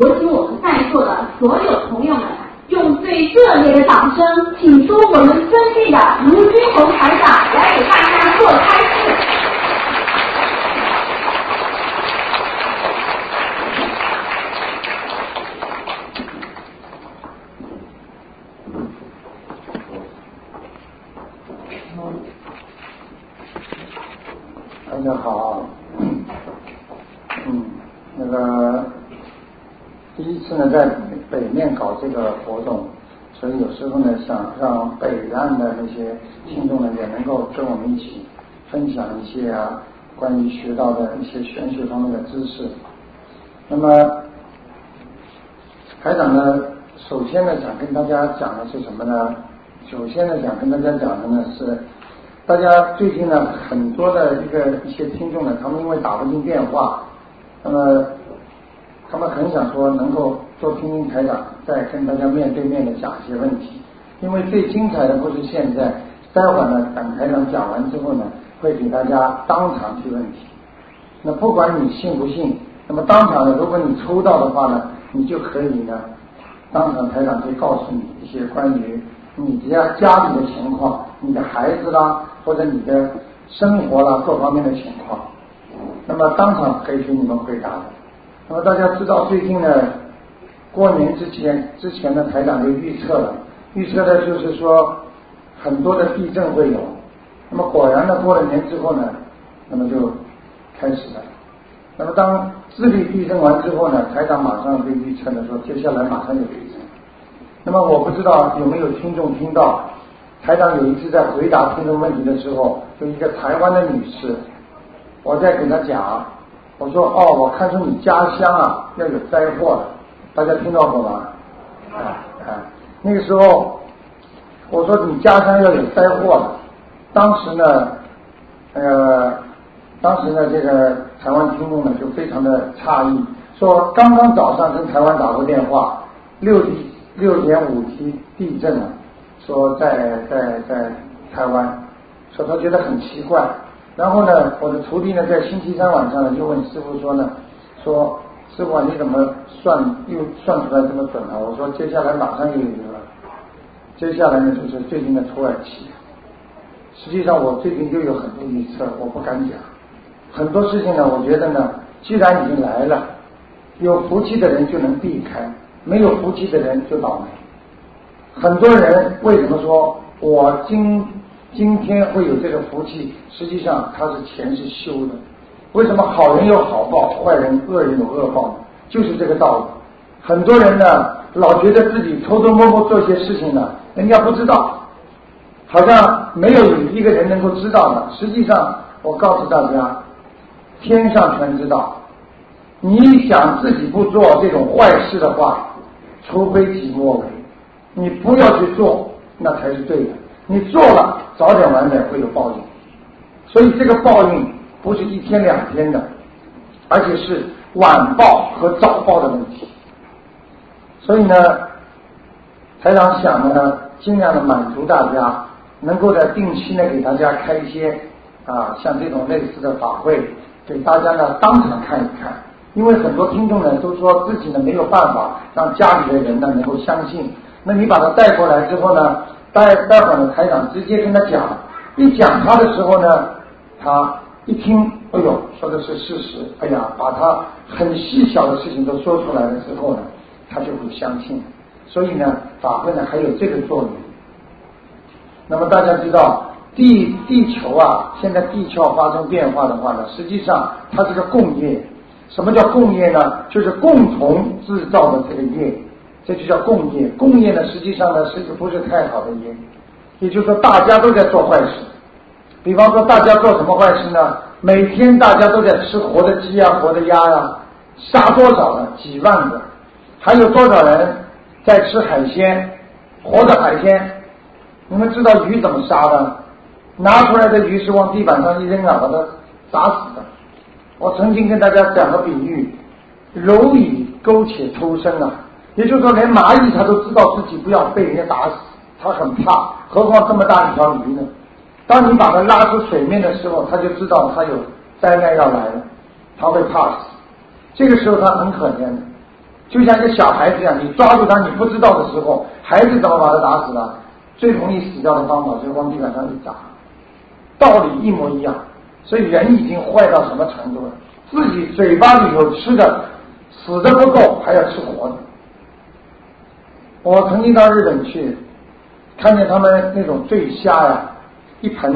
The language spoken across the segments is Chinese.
我请我们在座的所有朋友们，用最热烈的掌声，请出我们尊敬的卢军红台长来给大家做开示。大家好，嗯，那个第一次呢在北面搞这个活动，之后呢想让北岸的那些听众呢也能够跟我们一起分享一些啊关于学到的一些玄学方面的知识。那么台长呢，首先呢想跟大家讲的是什么呢？首先呢想跟大家讲的呢是。大家最近呢，很多的一个一些听众呢，他们因为打不进电话，那么他们很想说能够多听听台长，再跟大家面对面的讲一些问题。因为最精彩的不是现在，待会儿呢，等台长讲完之后呢，会给大家当场提问题。那不管你信不信，那么当场呢，如果你抽到的话呢，你就可以呢，当场台长会告诉你一些关于。你家家里的情况，你的孩子啦，或者你的生活啦，各方面的情况，那么当场可以给你们回答的。那么大家知道，最近呢，过年之前之前的台长就预测了，预测的就是说很多的地震会有。那么果然呢，过了年之后呢，那么就开始了。那么当智利地震完之后呢，台长马上就预测了说，接下来马上就地震。那么我不知道有没有听众听到，台长有一次在回答听众问题的时候，有一个台湾的女士，我在跟她讲，我说哦，我看出你家乡啊要有灾祸了，大家听到过吗？啊啊，那个时候我说你家乡要有灾祸了，当时呢，呃，当时呢这个台湾听众呢就非常的诧异，说刚刚早上跟台湾打过电话，六级。六点五级地震了，说在在在台湾，说他觉得很奇怪。然后呢，我的徒弟呢在星期三晚上呢就问师傅说呢，说师傅你怎么算又算出来这么准啊？我说接下来马上又有了，接下来呢就是最近的土耳其。实际上我最近又有很多预测，我不敢讲。很多事情呢，我觉得呢，既然已经来了，有福气的人就能避开。没有福气的人就倒霉。很多人为什么说我今今天会有这个福气？实际上他是前世修的。为什么好人有好报，坏人恶人有恶报？就是这个道理。很多人呢，老觉得自己偷偷摸摸做些事情呢，人家不知道，好像没有一个人能够知道的。实际上，我告诉大家，天上全知道。你想自己不做这种坏事的话。除非己莫为，你不要去做，那才是对的。你做了，早点晚点会有报应。所以这个报应不是一天两天的，而且是晚报和早报的问题。所以呢，台长想的呢，尽量的满足大家，能够在定期呢给大家开一些啊像这种类似的法会，给大家呢当场看一看。因为很多听众呢都说自己呢没有办法让家里的人呢能够相信，那你把他带过来之后呢，待待会儿台长直接跟他讲，一讲他的时候呢，他一听，哎呦，说的是事实，哎呀，把他很细小的事情都说出来了之后呢，他就会相信。所以呢，法会呢还有这个作用。那么大家知道，地地球啊，现在地壳发生变化的话呢，实际上它是个共业。什么叫共业呢？就是共同制造的这个业，这就叫共业。共业呢，实际上呢是一个不是太好的业，也就是说大家都在做坏事。比方说，大家做什么坏事呢？每天大家都在吃活的鸡啊、活的鸭呀，杀多少呢？几万个。还有多少人在吃海鲜？活的海鲜，你们知道鱼怎么杀的？拿出来的鱼是往地板上一扔啊，把它砸死的。我曾经跟大家讲个比喻，蝼蚁苟且偷生啊，也就是说，连蚂蚁它都知道自己不要被人家打死，它很怕，何况这么大一条鱼呢？当你把它拉出水面的时候，它就知道它有灾难要来了，它会怕死。这个时候它很可怜的。就像一个小孩子一样，你抓住他，你不知道的时候，孩子怎么把他打死的？最容易死掉的方法就是往地板上一砸，道理一模一样。所以人已经坏到什么程度了？自己嘴巴里头吃的死的不够，还要吃活的。我曾经到日本去，看见他们那种醉虾呀，一盆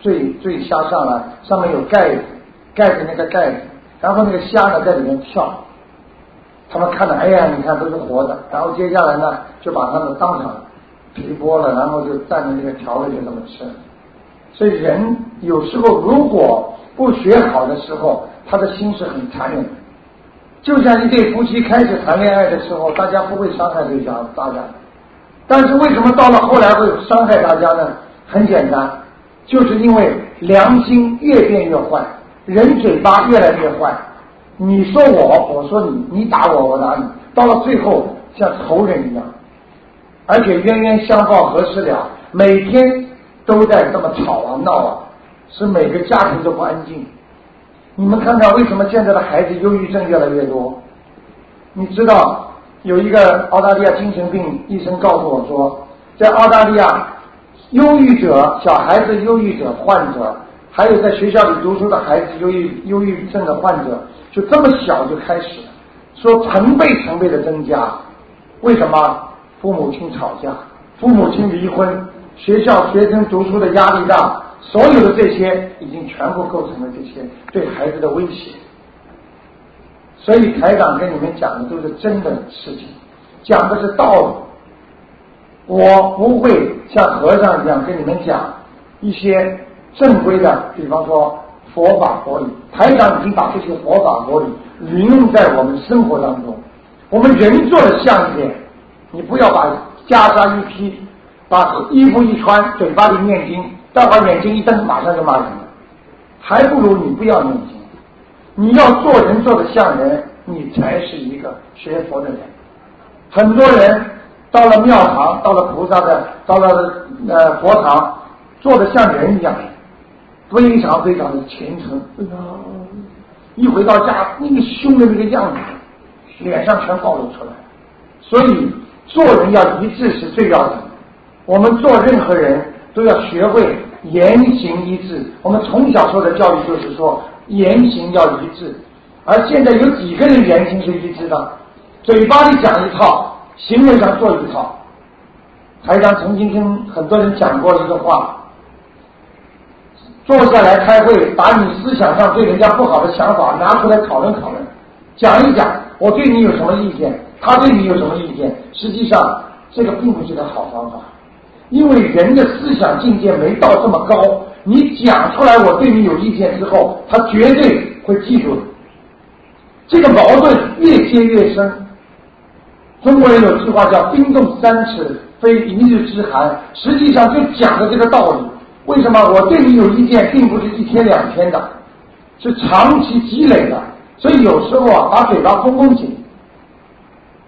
醉醉虾上来，上面有盖子，盖着那个盖子，然后那个虾呢在里面跳。他们看着，哎呀，你看都是活的。然后接下来呢，就把它们当场皮剥了，然后就蘸着那个调味就这么吃。所以人有时候如果不学好的时候，他的心是很残忍的。就像一对夫妻开始谈恋爱的时候，大家不会伤害对方，大家。但是为什么到了后来会伤害大家呢？很简单，就是因为良心越变越坏，人嘴巴越来越坏。你说我，我说你，你打我，我打你，到了最后像仇人一样，而且冤冤相报何时了？每天都在这么吵啊闹啊，使每个家庭都不安静。你们看看，为什么现在的孩子忧郁症越来越多？你知道有一个澳大利亚精神病医生告诉我说，在澳大利亚，忧郁者小孩子忧郁者患者，还有在学校里读书的孩子忧郁忧郁症的患者，就这么小就开始，说成倍成倍的增加。为什么？父母亲吵架，父母亲离婚，学校学生读书的压力大。所有的这些已经全部构成了这些对孩子的威胁，所以台长跟你们讲的都是真的事情，讲的是道理。我不会像和尚一样跟你们讲一些正规的，比方说佛法佛理。台长已经把这些佛法佛理运用在我们生活当中。我们人做的像一点，你不要把袈裟一披，把衣服一穿，嘴巴里念经。待会眼睛一瞪，马上就骂人了，还不如你不要念经。你要做人做的像人，你才是一个学佛的人。很多人到了庙堂，到了菩萨的，到了呃佛堂，做的像人一样，非常非常的虔诚。一回到家，那个凶的那个样子，脸上全暴露出来。所以做人要一致是最要紧的。我们做任何人都要学会。言行一致，我们从小受的教育就是说言行要一致，而现在有几个人言行是一致的？嘴巴里讲一套，行为上做一套。台长曾经跟很多人讲过一个话：坐下来开会，把你思想上对人家不好的想法拿出来讨论讨论，讲一讲我对你有什么意见，他对你有什么意见。实际上，这个并不是个好方法。因为人的思想境界没到这么高，你讲出来我对你有意见之后，他绝对会记住的。这个矛盾越结越深。中国人有句话叫“冰冻三尺，非一日之寒”，实际上就讲的这个道理。为什么我对你有意见，并不是一天两天的，是长期积累的。所以有时候啊，把嘴巴封封紧。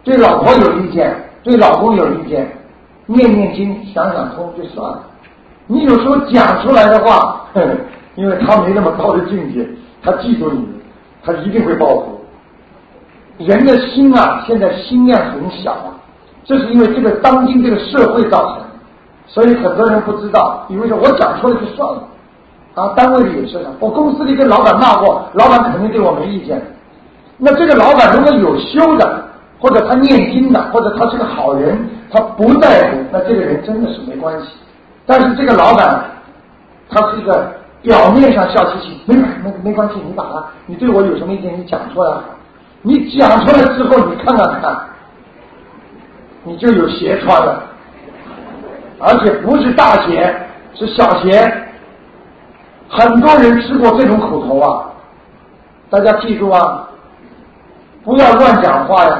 对老婆有意见，对老公有意见。念念经，想想通就算了。你有时候讲出来的话，哼 因为他没那么高的境界，他记住你，他一定会报复。人的心啊，现在心量很小啊，这是因为这个当今这个社会造成的。所以很多人不知道，以为说我讲错了就算了。啊，单位里也是的，我公司里跟老板骂过，老板肯定对我没意见。那这个老板如果有修的，或者他念经的，或者他是个好人。他不在乎，那这个人真的是没关系。但是这个老板，他是一个表面上笑嘻嘻，没没没关系，你把他，你对我有什么意见，你讲出来。你讲出来之后，你看看看，你就有鞋穿了，而且不是大鞋，是小鞋。很多人吃过这种苦头啊，大家记住啊，不要乱讲话呀，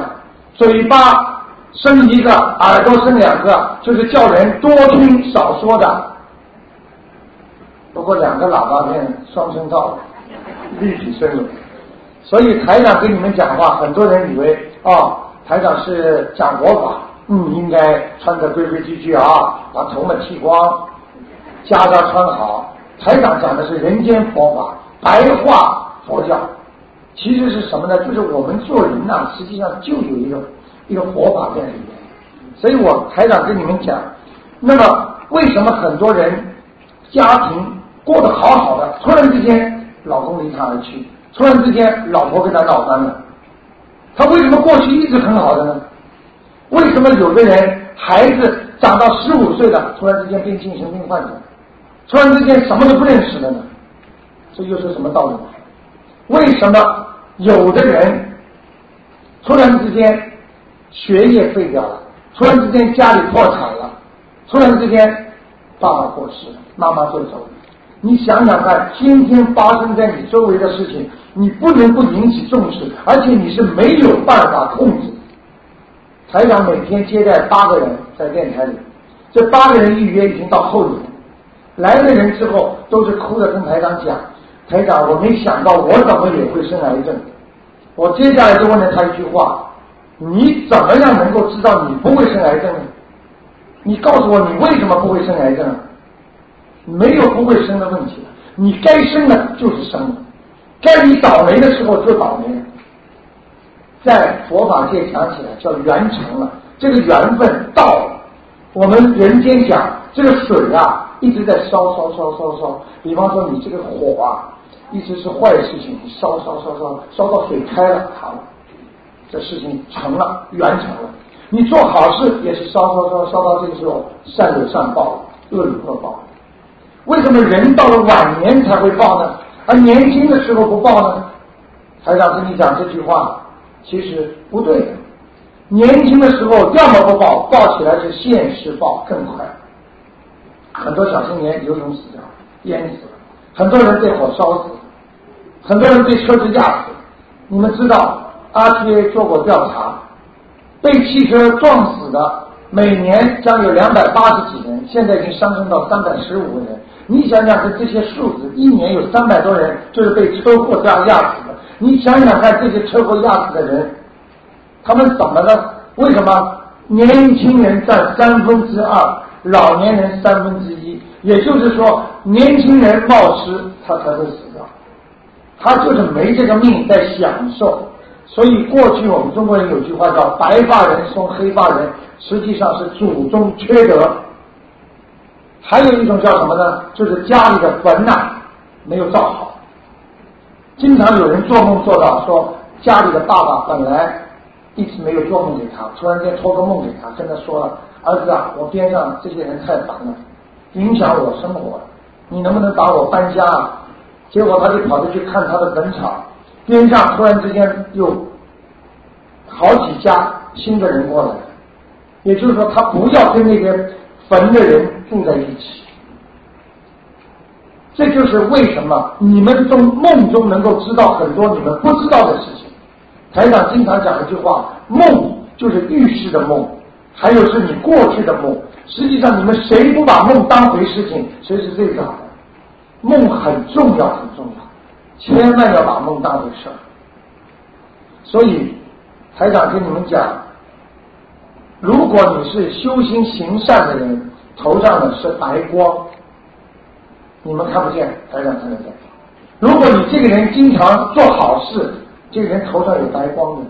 嘴巴。生一个，耳朵生两个，就是叫人多听少说的。不过两个喇叭片双声道，立体声了。所以台长跟你们讲话，很多人以为哦，台长是讲佛法，嗯，应该穿的规规矩矩啊，把头发剃光，袈裟穿好。台长讲的是人间佛法，白话佛教，其实是什么呢？就是我们做人呐，实际上就有一个一个佛法在里面。所以我台长跟你们讲，那么为什么很多人家庭过得好好的，突然之间老公离他而去，突然之间老婆跟他闹翻了，他为什么过去一直很好的呢？为什么有的人孩子长到十五岁了，突然之间变精神病患者，突然之间什么都不认识了呢？这又是什么道理？为什么有的人突然之间学业废掉了，突然之间家里破产了，突然之间爸爸过世了，妈妈就走了？你想想看，天天发生在你周围的事情，你不能不引起重视，而且你是没有办法控制。台长每天接待八个人在电台里，这八个人预约已经到后年，来的人之后都是哭着跟台长讲：“台长，我没想到我怎么也会生癌症。”我接下来就问了他一句话：“你怎么样能够知道你不会生癌症呢？你告诉我你为什么不会生癌症？啊没有不会生的问题了，你该生的就是生的，该你倒霉的时候就倒霉。”在佛法界讲起来叫缘成了，这个缘分到了。我们人间讲这个水啊，一直在烧烧烧烧烧。比方说你这个火啊，一直是坏事情，烧烧烧烧烧到水开了，好了，这事情成了，缘成了。你做好事也是烧烧烧烧到这个时候，善有善报，恶有恶报。为什么人到了晚年才会报呢？而年轻的时候不报呢？台长跟你讲这句话。其实不对，年轻的时候要么不报，报起来是现世报更快。很多小青年游泳死掉，淹死了；很多人被火烧死，很多人被车子压死。你们知道，RTA 做过调查，被汽车撞死的每年将有两百八十几人，现在已经上升到三百十五个人。你想想看，这些数字，一年有三百多人就是被车祸这样压死的。你想想看，这些车祸压死的人，他们怎么了？为什么年轻人占三分之二，老年人三分之一？也就是说，年轻人冒失，他才会死掉。他就是没这个命在享受。所以过去我们中国人有句话叫“白发人送黑发人”，实际上是祖宗缺德。还有一种叫什么呢？就是家里的坟呐没有造好。经常有人做梦做到说，家里的爸爸本来一直没有做梦给他，突然间托个梦给他，跟他说了：“儿子啊，我边上这些人太烦了，影响我生活，你能不能把我搬家？”啊？”结果他就跑着去看他的坟场，边上突然之间有好几家新的人过来，也就是说，他不要跟那些坟的人住在一起。这就是为什么你们从梦中能够知道很多你们不知道的事情。台长经常讲一句话：梦就是预示的梦，还有是你过去的梦。实际上，你们谁不把梦当回事情，谁是最早的。梦很重要，很重要，千万要把梦当回事儿。所以，台长跟你们讲，如果你是修心行善的人，头上的是白光。你们看不见，台长看得见。如果你这个人经常做好事，这个人头上有白光的；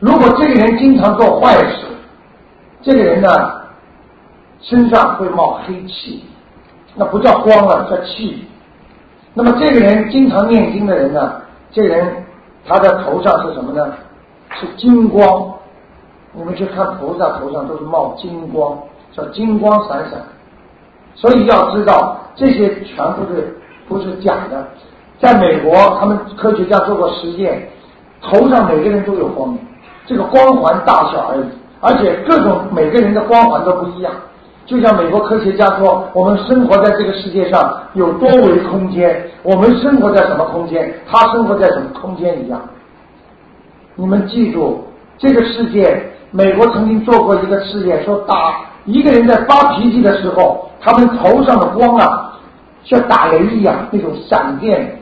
如果这个人经常做坏事，这个人呢身上会冒黑气，那不叫光了，叫气。那么这个人经常念经的人呢，这个人他的头上是什么呢？是金光。你们去看菩萨头上都是冒金光，叫金光闪闪。所以要知道。这些全部是不是假的？在美国，他们科学家做过实验，头上每个人都有光，这个光环大小而已，而且各种每个人的光环都不一样。就像美国科学家说，我们生活在这个世界上有多维空间，我们生活在什么空间，他生活在什么空间一样。你们记住，这个世界，美国曾经做过一个试验，说打一个人在发脾气的时候。他们头上的光啊，像打雷一样，那种闪电。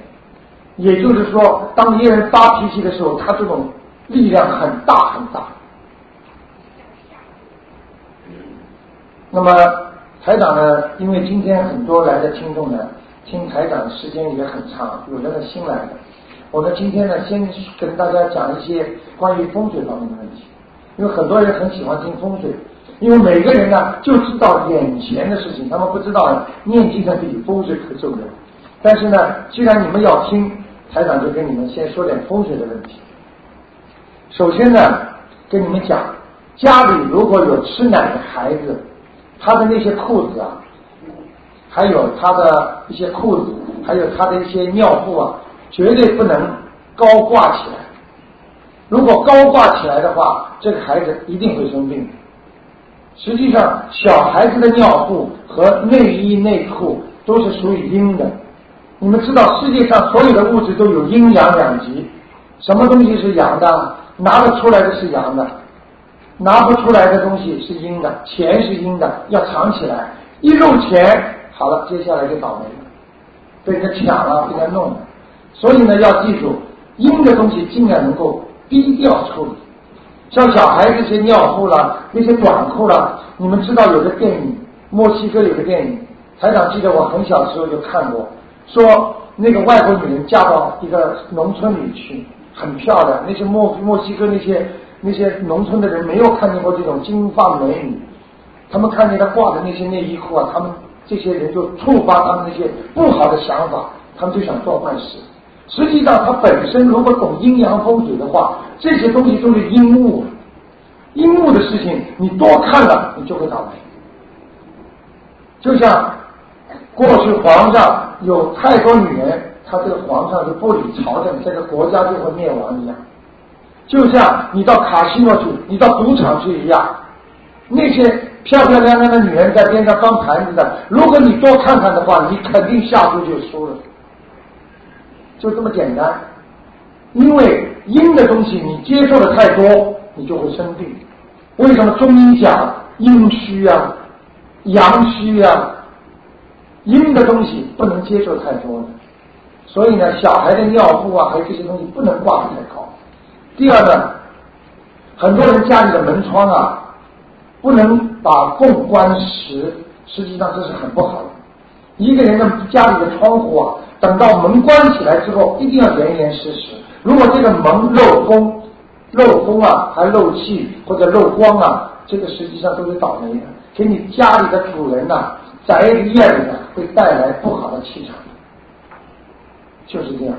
也就是说，当一个人发脾气的时候，他这种力量很大很大。那么台长呢？因为今天很多来的听众呢，听台长的时间也很长，有的呢新来的，我们今天呢，先跟大家讲一些关于风水方面的问题，因为很多人很喜欢听风水，因为每个人呢就知道眼前的事情，他们不知道念经的比风水可重要。但是呢，既然你们要听，台长就跟你们先说点风水的问题。首先呢，跟你们讲，家里如果有吃奶的孩子，他的那些裤子啊，还有他的一些裤子，还有他的一些尿布啊，绝对不能高挂起来。如果高挂起来的话，这个孩子一定会生病。实际上，小孩子的尿布和内衣内裤都是属于阴的。你们知道，世界上所有的物质都有阴阳两极，什么东西是阳的？拿得出来的是阳的，拿不出来的东西是阴的。钱是阴的，要藏起来。一入钱，好了，接下来就倒霉了，被人家抢了，被人家弄了。所以呢，要记住，阴的东西尽量能够低调处理。像小孩那些尿布啦，那些短裤啦，你们知道有个电影，墨西哥有个电影，台长记得我很小的时候就看过。说那个外国女人嫁到一个农村里去，很漂亮。那些墨墨西哥那些那些农村的人没有看见过这种金发美女，他们看见她挂的那些内衣裤啊，他们这些人就触发他们那些不好的想法，他们就想做坏事。实际上，他本身如果懂阴阳风水的话，这些东西都是阴物，阴物的事情你多看了，你就会倒霉。就像。过去皇上有太多女人，他这个皇上就不理朝政，这个国家就会灭亡一样。就像你到卡西诺去，你到赌场去一样，那些漂漂亮亮的女人在边上翻盘子的，如果你多看看的话，你肯定下注就输了。就这么简单，因为阴的东西你接受的太多，你就会生病。为什么中医讲阴虚啊，阳虚啊？阴的东西不能接受太多的，所以呢，小孩的尿布啊，还有这些东西不能挂的太高。第二呢，很多人家里的门窗啊，不能把供关实，实际上这是很不好的。一个人的家里的窗户啊，等到门关起来之后，一定要严严实实。如果这个门漏风、漏风啊，还漏气或者漏光啊，这个实际上都是倒霉的，给你家里的主人呐。宅院呢会带来不好的气场，就是这样。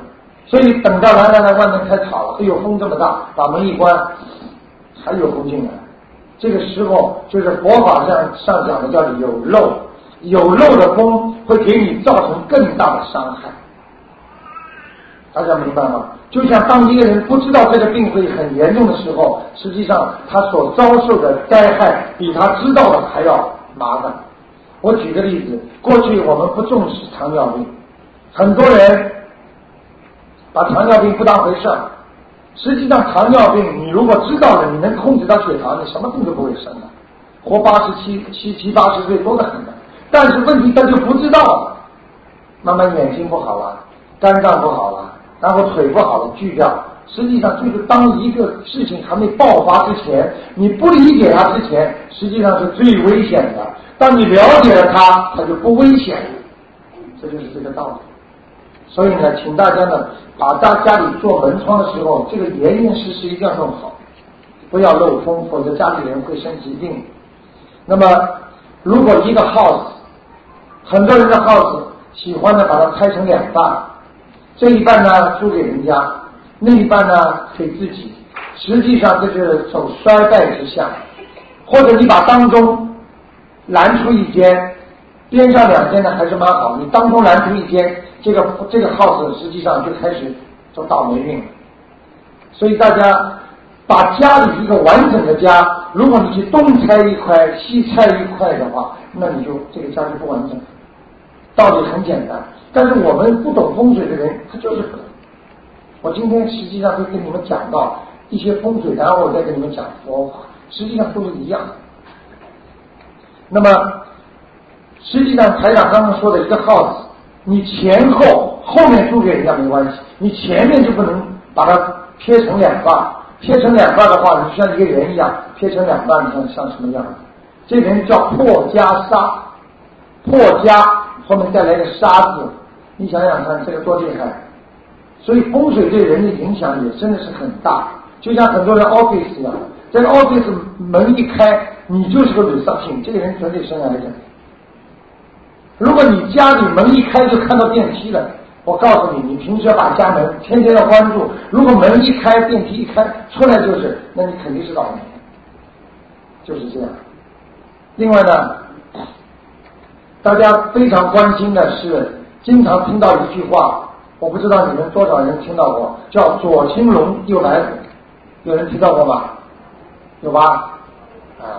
所以等到来来来外面开吵了，哎呦风这么大，把门一关，还有风进来。这个时候就是佛法上上讲的叫有漏，有漏的风会给你造成更大的伤害。大家明白吗？就像当一个人不知道这个病会很严重的时候，实际上他所遭受的灾害比他知道的还要麻烦。我举个例子，过去我们不重视糖尿病，很多人把糖尿病不当回事儿。实际上，糖尿病你如果知道了，你能控制到血糖，你什么病都不会生的，活八十七七七八十岁多得很的。但是问题他就不知道，慢慢眼睛不好了，肝脏不好了，然后腿不好了，锯掉。实际上就是当一个事情还没爆发之前，你不理解它之前，实际上是最危险的。当你了解了它，它就不危险，这就是这个道理。所以呢，请大家呢，把大家里做门窗的时候，这个严严实实一定要弄好，不要漏风，否则家里人会生疾病。那么，如果一个 house，很多人的 house 喜欢呢，把它拆成两半，这一半呢租给人家，那一半呢给自己，实际上这是走衰败之相，或者你把当中。拦出一间，边上两间呢还是蛮好。你当中拦出一间，这个这个 house 实际上就开始走倒霉运了。所以大家把家里一个完整的家，如果你去东拆一块西拆一块的话，那你就这个家就不完整。道理很简单，但是我们不懂风水的人，他就是。我今天实际上会跟你们讲到一些风水，然后我再跟你们讲佛法，实际上都是一样。那么，实际上台长刚刚说的一个号子，你前后后面租给人家没关系，你前面就不能把它撇成两半，撇成两半的话，你就像一个人一样，撇成两半，你看像什么样？这人叫破家杀，破家后面再来个沙字，你想想看，这个多厉害！所以风水对人的影响也真的是很大。就像很多人 office 一样，这个 office 门一开，你就是个 reception，这个人绝对生癌症。如果你家里门一开就看到电梯了，我告诉你，你平时要把家门天天要关注。如果门一开，电梯一开出来就是，那你肯定是倒霉。就是这样。另外呢，大家非常关心的是，经常听到一句话，我不知道你们多少人听到过，叫左青龙右白虎，有人听到过吗？有吧？啊。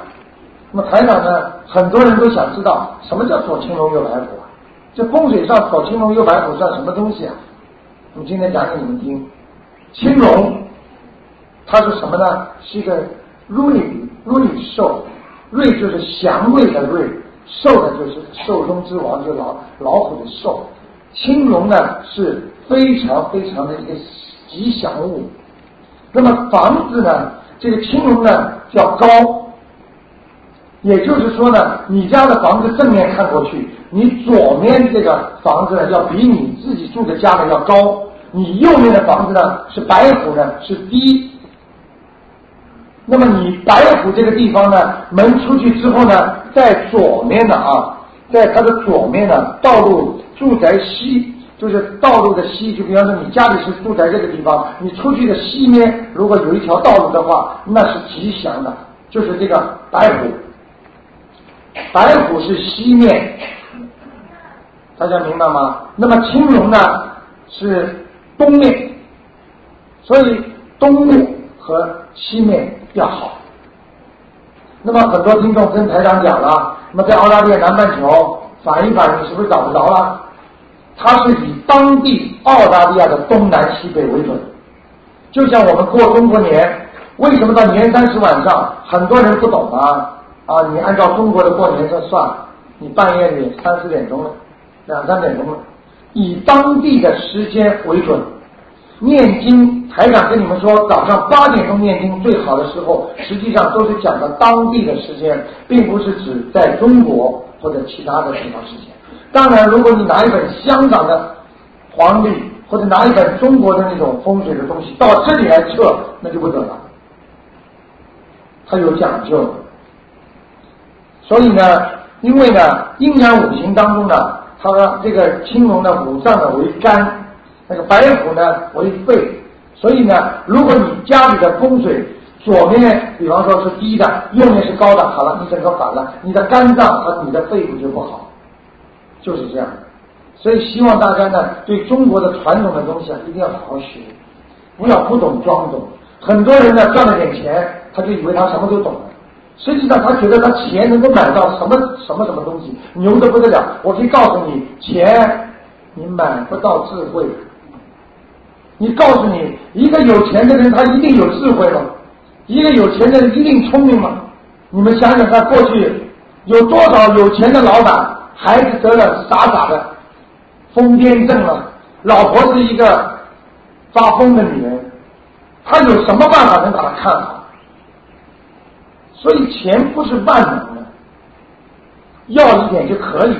那么台长呢？很多人都想知道什么叫左青龙右白虎啊？这风水上左青龙右白虎算什么东西啊？我今天讲给你们听。青龙，它是什么呢？是一个瑞瑞兽，瑞就是祥瑞的瑞，兽呢就是兽中之王，就老老虎的兽。青龙呢是非常非常的一个吉祥物。那么房子呢，这个青龙呢叫高。也就是说呢，你家的房子正面看过去，你左面这个房子呢，要比你自己住的家呢要高；你右面的房子呢是白虎呢是低。那么你白虎这个地方呢，门出去之后呢，在左面的啊，在它的左面呢，道路住宅西，就是道路的西，就比方说你家里是住宅这个地方，你出去的西面如果有一条道路的话，那是吉祥的，就是这个白虎。白虎是西面，大家明白吗？那么青龙呢是东面，所以东面和西面要好。那么很多听众跟台长讲了，那么在澳大利亚南半球反一反，你是不是找不着了？它是以当地澳大利亚的东南西北为准，就像我们过中国年，为什么到年三十晚上很多人不懂啊？啊，你按照中国的过年这算，你半夜里三四点钟了，两三点钟了，以当地的时间为准。念经，台长跟你们说，早上八点钟念经最好的时候，实际上都是讲的当地的时间，并不是指在中国或者其他的地方时间。当然，如果你拿一本香港的黄历，或者拿一本中国的那种风水的东西到这里来测，那就不得了，它有讲究。所以呢，因为呢，阴阳五行当中呢，它这个青龙的五脏呢为肝，那个白虎呢为肺，所以呢，如果你家里的风水左面比方说是低的，右面是高的，好了，你整个反了，你的肝脏和你的肺部就不好，就是这样。所以希望大家呢，对中国的传统的东西啊，一定要好好学，不要不懂装懂。很多人呢赚了点钱，他就以为他什么都懂了。实际上，他觉得他钱能够买到什么什么什么东西，牛的不得了。我可以告诉你，钱你买不到智慧。你告诉你，一个有钱的人，他一定有智慧吗？一个有钱的人一定聪明吗？你们想想看，过去有多少有钱的老板，孩子得了傻傻的疯癫症了，老婆是一个发疯的女人，他有什么办法能把他看好？所以钱不是万能的，要一点就可以。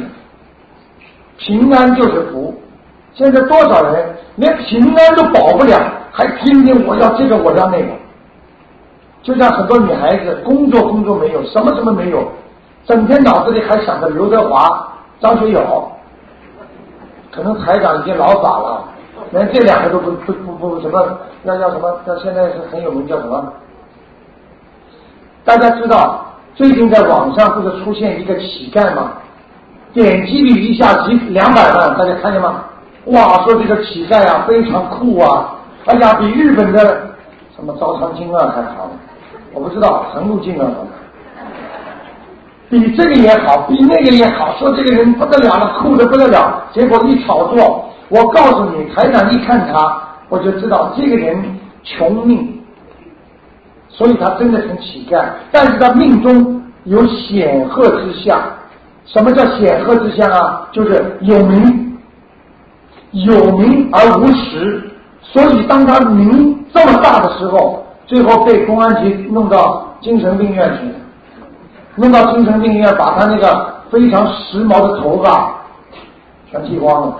平安就是福。现在多少人连平安都保不了，还天天我要这个我要那个。就像很多女孩子，工作工作没有，什么什么没有，整天脑子里还想着刘德华、张学友。可能台长已经老傻了，连这两个都不不不不什么，要要什么？要现在是很有名，叫什么？大家知道最近在网上不是出现一个乞丐吗？点击率一下几两百万，大家看见吗？哇，说这个乞丐啊非常酷啊！哎呀，比日本的什么招商经啊还好，我不知道程路经啊，比这个也好，比那个也好，说这个人不得了了，酷的不得了。结果一炒作，我告诉你，台长一看他，我就知道这个人穷命。所以他真的成乞丐，但是他命中有显赫之相。什么叫显赫之相啊？就是有名，有名而无实。所以当他名这么大的时候，最后被公安局弄到精神病院去，弄到精神病院，把他那个非常时髦的头发全剃光了。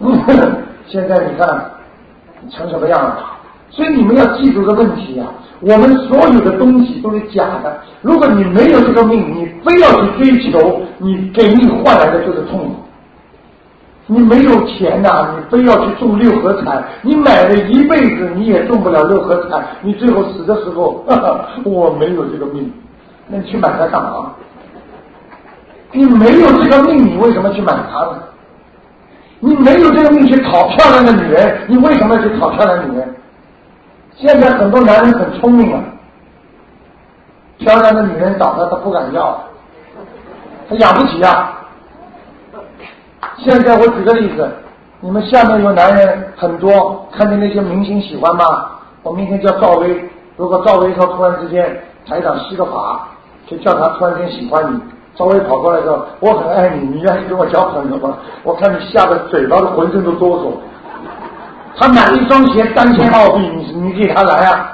现在你看，成什么样了？所以你们要记住个问题啊，我们所有的东西都是假的。如果你没有这个命，你非要去追求，你给你换来的就是痛苦。你没有钱呐，你非要去中六合彩，你买了一辈子你也中不了六合彩，你最后死的时候，我没有这个命，那你去买它干嘛？你没有这个命，你为什么去买它呢？你没有这个命去讨漂亮的女人，你为什么去讨漂亮女人？现在很多男人很聪明啊，漂亮的女人找他，他不敢要，他养不起啊。现在我举个例子，你们下面有男人很多，看见那些明星喜欢吗？我明天叫赵薇，如果赵薇说突然之间台长施个法，就叫他突然间喜欢你，赵薇跑过来说我很爱你，你愿意跟我交朋友吗？我看你吓得嘴巴都浑身都哆嗦。他买一双鞋三千澳币，你你给他来啊？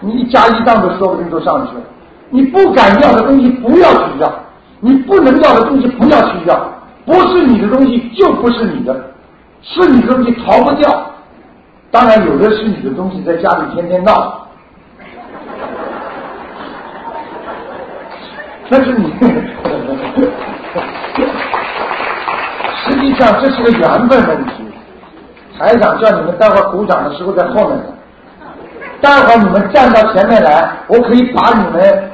你一加一档都说不定都上去了。你不敢要的东西不要去要，你不能要的东西不要去要，不是你的东西就不是你的，是你的东西逃不掉。当然有的是你的东西，在家里天天闹，那是你。实际上这是个缘分问题。台长叫你们待会鼓掌的时候在后面，待会你们站到前面来，我可以把你们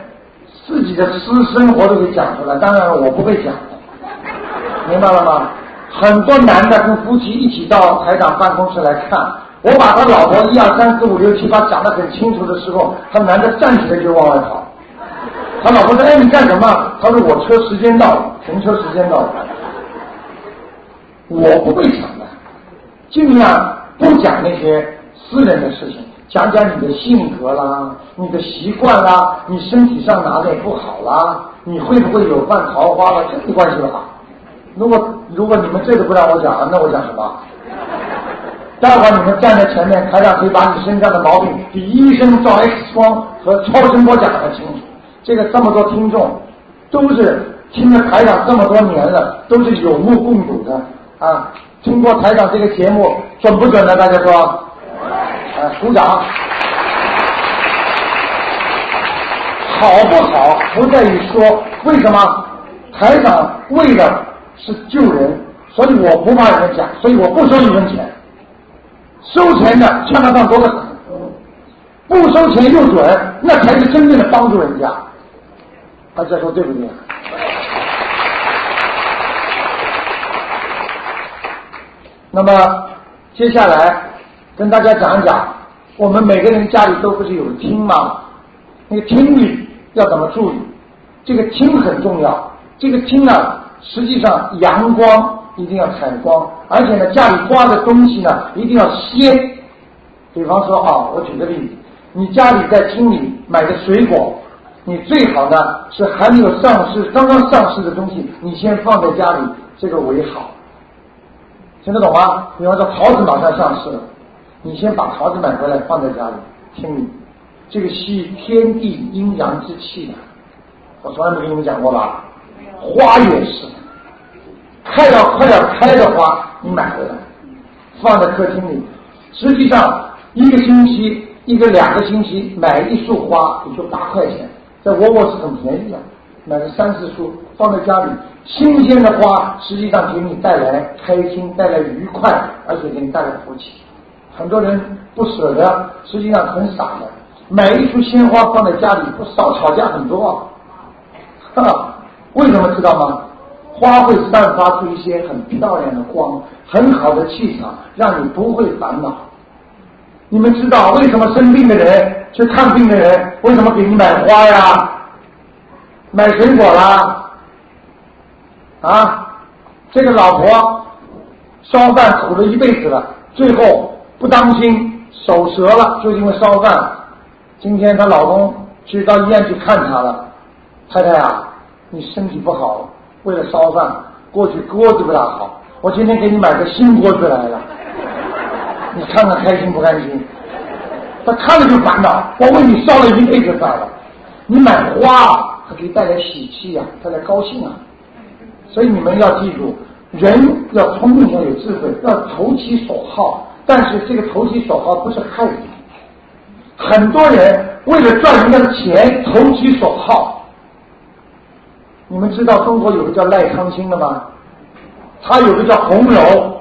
自己的私生活都给讲出来。当然了我不会讲，明白了吗？很多男的跟夫妻一起到台长办公室来看，我把他老婆一二三四五六七八讲得很清楚的时候，他男的站起来就往外跑。他老婆说：“哎，你干什么？”他说：“我车时间到了，停车时间到了。”我不会讲。尽量不讲那些私人的事情，讲讲你的性格啦，你的习惯啦，你身体上哪里不好啦，你会不会有犯桃花了，这没关系吧？如果如果你们这个不让我讲，那我讲什么？待会儿你们站在前面，台长可以把你身上的毛病比医生照 X 光和超声波讲的清楚。这个这么多听众都是听了台长这么多年了，都是有目共睹的啊。通过台长这个节目准不准呢？大家说，哎，鼓掌。好不好不在于说，为什么？台长为了是救人，所以我不怕人家讲，所以我不收你们钱。收钱的千万上多了，不收钱又准，那才是真正的帮助人家。大家说对不对？那么接下来跟大家讲一讲，我们每个人家里都不是有厅吗？那个厅里要怎么注意？这个厅很重要。这个厅呢，实际上阳光一定要采光，而且呢，家里挂的东西呢一定要鲜。比方说啊，我举个例子，你家里在厅里买的水果，你最好呢是还没有上市、刚刚上市的东西，你先放在家里，这个为好。听得懂吗？比方说桃子马上上市了，你先把桃子买回来放在家里，听你，这个吸天地阴阳之气的，我从来没跟你们讲过吧？花也是，快要快要开的花，你买回来放在客厅里，实际上一个星期一个两个星期买一束花也就八块钱，在沃沃是很便宜的。买个三四束放在家里，新鲜的花实际上给你带来开心、带来愉快，而且给你带来福气。很多人不舍得，实际上很傻的，买一束鲜花放在家里，不少吵架很多。哈哈，为什么知道吗？花会散发出一些很漂亮的光，很好的气场，让你不会烦恼。你们知道为什么生病的人去看病的人为什么给你买花呀？买水果啦，啊，这个老婆烧饭苦了一辈子了，最后不当心手折了，就因为烧饭。今天她老公去到医院去看她了，太太啊，你身体不好，为了烧饭，过去锅子不大好，我今天给你买个新锅子来了，你看看开心不开心？他看了就烦恼，我为你烧了一辈子饭了，你买花。可以带来喜气啊，带来高兴啊，所以你们要记住，人要聪明要有智慧，要投其所好，但是这个投其所好不是害你。很多人为了赚人家的钱投其所好。你们知道中国有个叫赖昌星的吗？他有个叫红楼。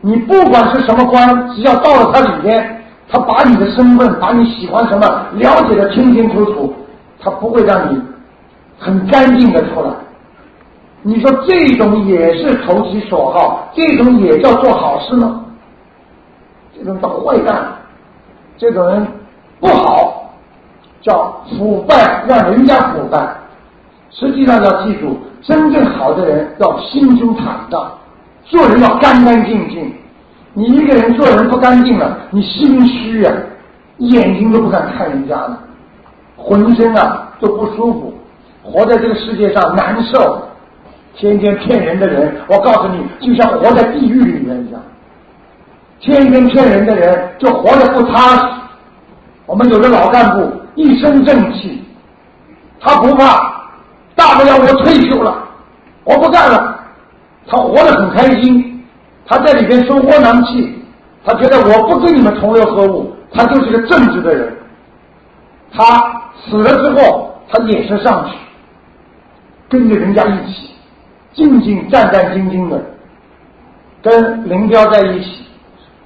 你不管是什么官，只要到了他里边，他把你的身份、把你喜欢什么了解的清清楚楚，他不会让你很干净的出来。你说这种也是投其所好，这种也叫做好事吗？这种叫坏蛋，这种人不好，叫腐败，让人家腐败。实际上要记住，真正好的人要心胸坦荡。做人要干干净净，你一个人做人不干净了，你心虚啊，眼睛都不敢看人家了，浑身啊都不舒服，活在这个世界上难受，天天骗人的人，我告诉你，就像活在地狱里面一样，天天骗人的人就活得不踏实。我们有的老干部一身正气，他不怕，大不了我退休了，我不干了。他活得很开心，他在里边生窝囊气，他觉得我不跟你们同流合污，他就是个正直的人。他死了之后，他也是上去，跟着人家一起，静静战战兢兢的，跟林彪在一起，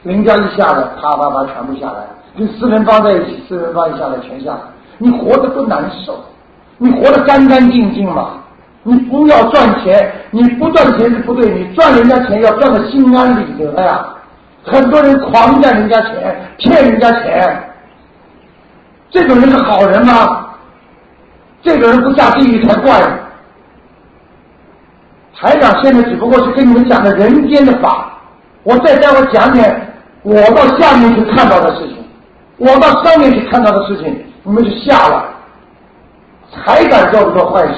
林彪一下来，啪啪啪全部下来，跟四人帮在一起，四人帮一下来全下来，你活得不难受，你活得干干净净嘛。你不要赚钱，你不赚钱是不对，你赚人家钱要赚的心安理得呀。很多人狂占人家钱，骗人家钱，这种人是好人吗？这种人不下地狱才怪呢。台长现在只不过是跟你们讲的人间的法，我再待会讲点我到下面去看到的事情，我到上面去看到的事情，你们就吓了，还敢做这个坏事。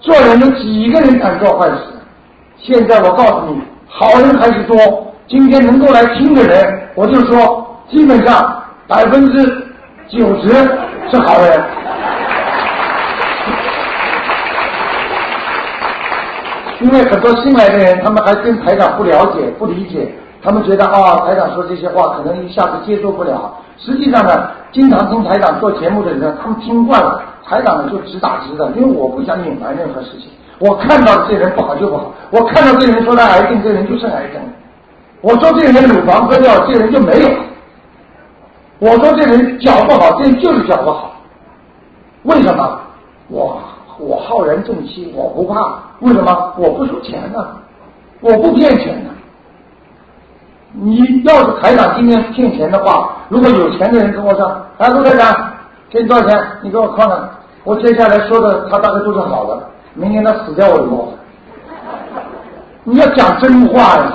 做人有几个人敢做坏事？现在我告诉你，好人还是多。今天能够来听的人，我就说，基本上百分之九十是好人。因为很多新来的人，他们还跟台长不了解、不理解，他们觉得啊，台长说这些话可能一下子接受不了。实际上呢，经常听台长做节目的人，他们听惯了。台长呢就直打直的，因为我不想隐瞒任何事情。我看到这人不好就不好，我看到这人说他癌症，这人就是癌症。我说这人乳房割掉，这人就没有。我说这人脚不好，这人就是脚不好。为什么？我我浩然正气，我不怕。为什么？我不收钱呢，我不骗钱呢。你要是台长今天骗钱的话，如果有钱的人跟我说，哎，陆台长。给你多少钱？你给我看看。我接下来说的，他大概都是好的。明年他死掉我就报。你要讲真话呀，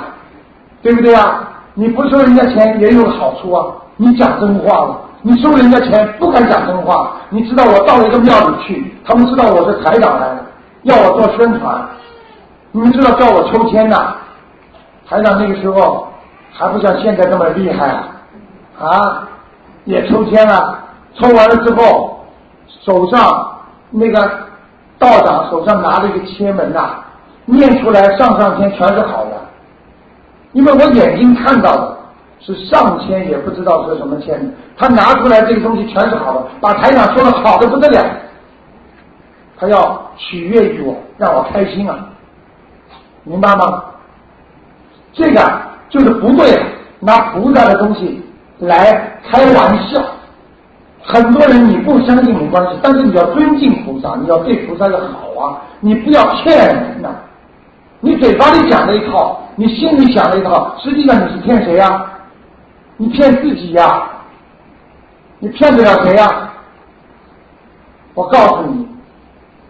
对不对啊？你不收人家钱也有好处啊。你讲真话了，你收人家钱不敢讲真话。你知道我到了一个庙里去，他们知道我是台长来了，要我做宣传。你们知道叫我抽签呐？台长那个时候还不像现在这么厉害啊，啊，也抽签了。抽完了之后，手上那个道长手上拿着一个签门呐，念出来上上签全是好的，因为我眼睛看到的是上签，也不知道是什么签，他拿出来这个东西全是好的，把台长说的好的不得了，他要取悦于我，让我开心啊，明白吗？这个就是不对，拿菩萨的东西来开玩笑。很多人你不相信没关系，但是你要尊敬菩萨，你要对菩萨要好啊！你不要骗人呐！你嘴巴里讲了一套，你心里想了一套，实际上你是骗谁呀？你骗自己呀！你骗得了谁呀？我告诉你，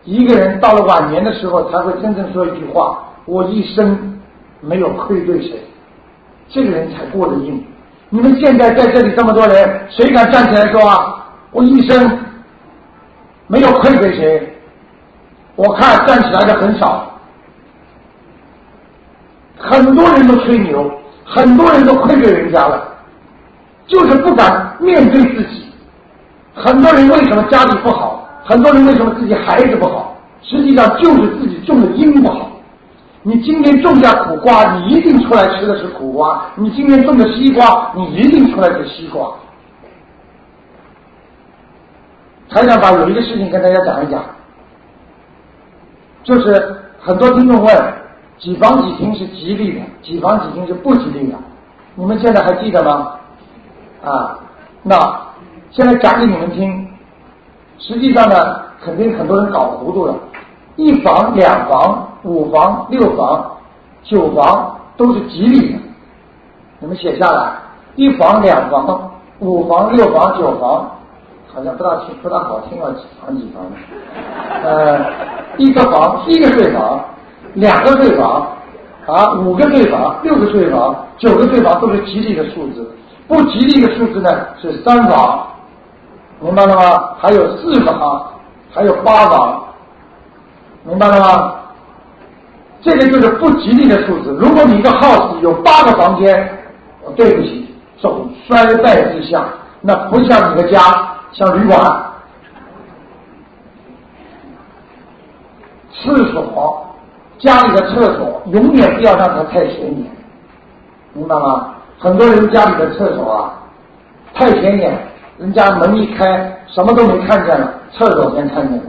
一个人到了晚年的时候，才会真正说一句话：我一生没有愧对谁，这个人才过得硬。你们现在在这里这么多人，谁敢站起来说啊？我一生没有亏给谁，我看站起来的很少，很多人都吹牛，很多人都亏给人家了，就是不敢面对自己。很多人为什么家里不好？很多人为什么自己孩子不好？实际上就是自己种的因不好。你今天种下苦瓜，你一定出来吃的是苦瓜；你今天种的西瓜，你一定出来是西瓜。还想把有一个事情跟大家讲一讲，就是很多听众问几房几厅是吉利的，几房几厅是不吉利的，你们现在还记得吗？啊，那现在讲给你们听，实际上呢，肯定很多人搞糊涂了，一房两房。五房、六房、九房都是吉利的，你们写下来。一房、两房、五房、六房、九房，好像不大听、不大好听啊，几房几房的。呃，一个房，一个睡房，两个睡房，啊，五个睡房，六个睡房，九个睡房都是吉利的数字。不吉利的数字呢是三房，明白了吗？还有四房，还有八房，明白了吗？这个就是不吉利的数字。如果你一个 house 有八个房间，对不起，总衰败之相，那不像你的家，像旅馆。厕所，家里的厕所永远不要让它太显眼，明白吗？很多人家里的厕所啊，太显眼，人家门一开，什么都没看见了，厕所先看见了，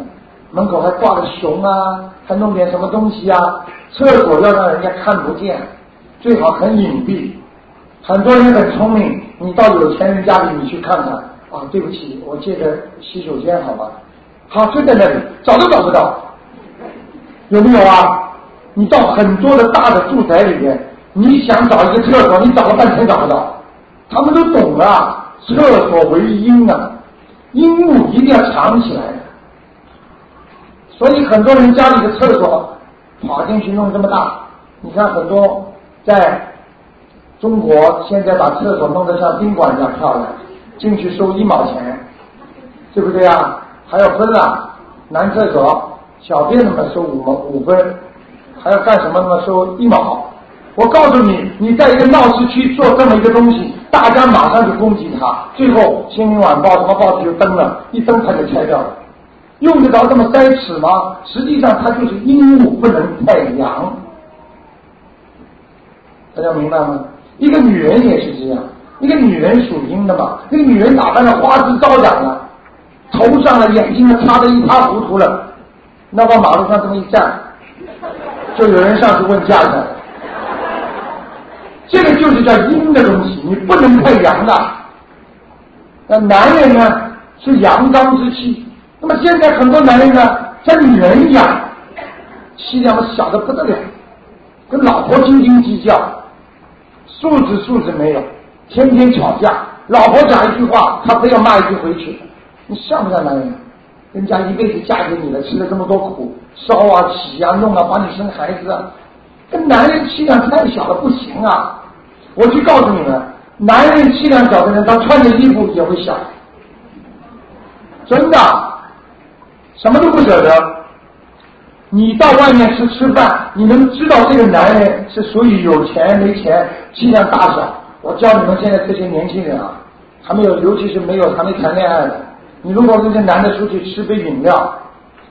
门口还挂着熊啊，还弄点什么东西啊。厕所要让人家看不见，最好很隐蔽。很多人很聪明，你到有钱人家里你去看看啊，对不起，我借个洗手间好吧？他，就在那里，找都找不到，有没有啊？你到很多的大的住宅里面，你想找一个厕所，你找了半天找不到。他们都懂了，厕所为阴啊，阴物一定要藏起来。所以很多人家里的厕所。跑进去弄这么大，你看很多在中国现在把厕所弄得像宾馆一样漂亮，进去收一毛钱，对不对啊？还要分啊，男厕所小便那么收五毛五分，还要干什么那么收一毛？我告诉你，你在一个闹市区做这么一个东西，大家马上就攻击他，最后《新闻晚报》什么报纸就登了，一登他就拆掉了。用得着这么塞尺吗？实际上它就是阴物不能太阳，大家明白吗？一个女人也是这样，一个女人属阴的嘛，那个女人打扮的花枝招展了，头上的眼睛都擦得一塌糊涂了，那往马路上这么一站，就有人上去问价钱。这个就是叫阴的东西，你不能太阳的。那男人呢是阳刚之气。那么现在很多男人呢，像女人一样，气量小的不得了，跟老婆斤斤计较，素质素质没有，天天吵架，老婆讲一句话，他非要骂一句回去，你像不像男人？人家一辈子嫁给你了，吃了这么多苦，烧啊、洗啊、弄啊，帮你生孩子，啊，跟男人气量太小了不行啊！我去告诉你们，男人气量小的人，他穿的衣服也会小，真的。什么都不舍得，你到外面去吃饭，你能知道这个男人是属于有钱没钱、气量大小？我教你们现在这些年轻人啊，还没有，尤其是没有还没谈恋爱的，你如果跟这男的出去吃杯饮料，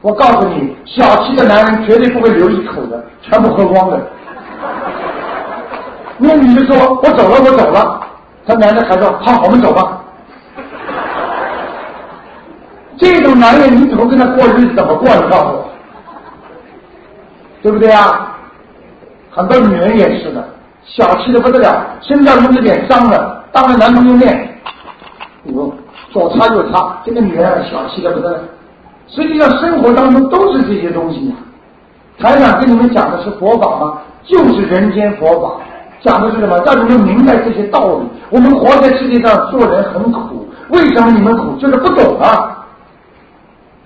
我告诉你，小气的男人绝对不会留一口的，全部喝光的。那女的说：“我走了，我走了。”他男的还说：“好，我们走吧。”这种男人，你怎么跟他过日子？怎么过？你告诉我，对不对啊？很多女人也是的，小气的不得了，身上弄着点脏了，当着男朋友面，哟，左擦右擦，这个女人小气的不得了。实际上，生活当中都是这些东西呀。台长跟你们讲的是佛法吗？就是人间佛法，讲的是什么？让你们明白这些道理。我们活在世界上做人很苦，为什么你们苦？就是不懂啊。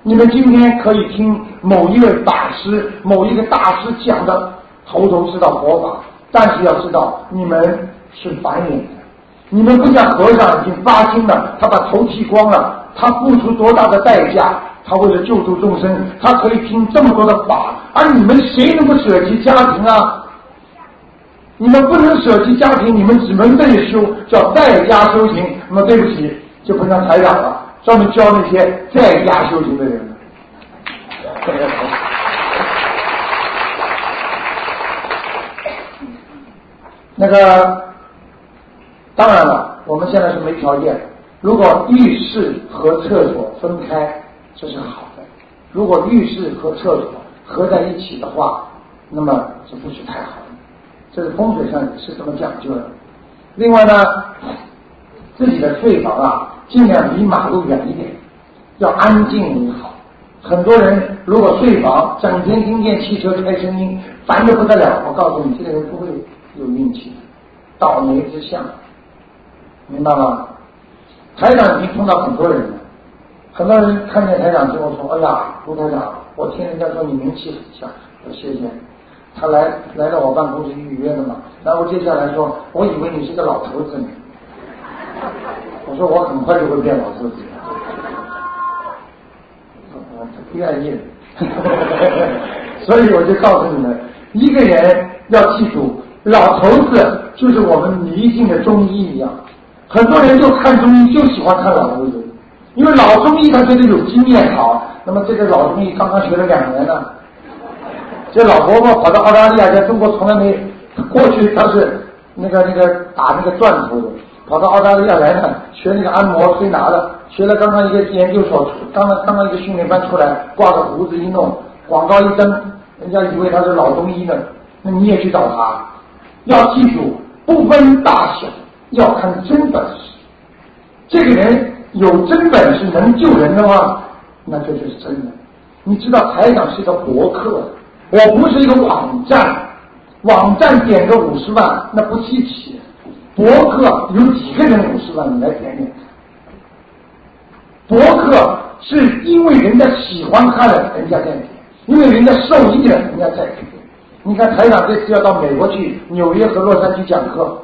你们今天可以听某一位法师、某一个大师讲的头头是道佛法，但是要知道你们是凡人，你们不像和尚已经发心了，他把头剃光了，他付出多大的代价？他为了救助众生，他可以听这么多的法，而你们谁能够舍弃家庭啊？你们不能舍弃家庭，你们只能这里修，叫在家修行。那么对不起，就不能台长了。专门教那些在家修行的人。那个当然了，我们现在是没条件。如果浴室和厕所分开，这是好的；如果浴室和厕所合在一起的话，那么这不是太好的。这是风水上是这么讲究的。另外呢，自己的睡房啊，尽量离马路远一点，要安静为好。很多人如果睡房整天听见汽车开声音，烦得不得了。我告诉你，这个人不会有运气，倒霉之相，明白吗？台长已经碰到很多人了，很多人看见台长之后说：“哎呀，卢台长，我听人家说你名气很响。”我谢谢。他来来到我办公室预约的嘛，然后接下来说，我以为你是个老头子呢。我说我很快就会变老头子。他不愿意。所以我就告诉你们，一个人要记住，老头子就是我们迷信的中医一样。很多人就看中医就喜欢看老头子，因为老中医他觉得有经验好。那么这个老中医刚刚学了两年呢。这老婆婆跑到澳大利亚，在中国从来没过去，他是那个那个打那个钻头的，跑到澳大利亚来呢，学那个按摩推拿的，学了刚刚一个研究所，刚刚刚刚一个训练班出来，挂个胡子一弄，广告一登，人家以为他是老中医呢，那你也去找他，要记住，不分大小，要看真本事。这个人有真本事能救人的话，那这就是真的。你知道台长是一个博客。我不是一个网站，网站点个五十万那不稀奇。博客有几个人五十万？你来点点。博客是因为人家喜欢看了，人家在点；因为人家受益了，人家在点。你看台长这次要到美国去，纽约和洛杉矶讲课，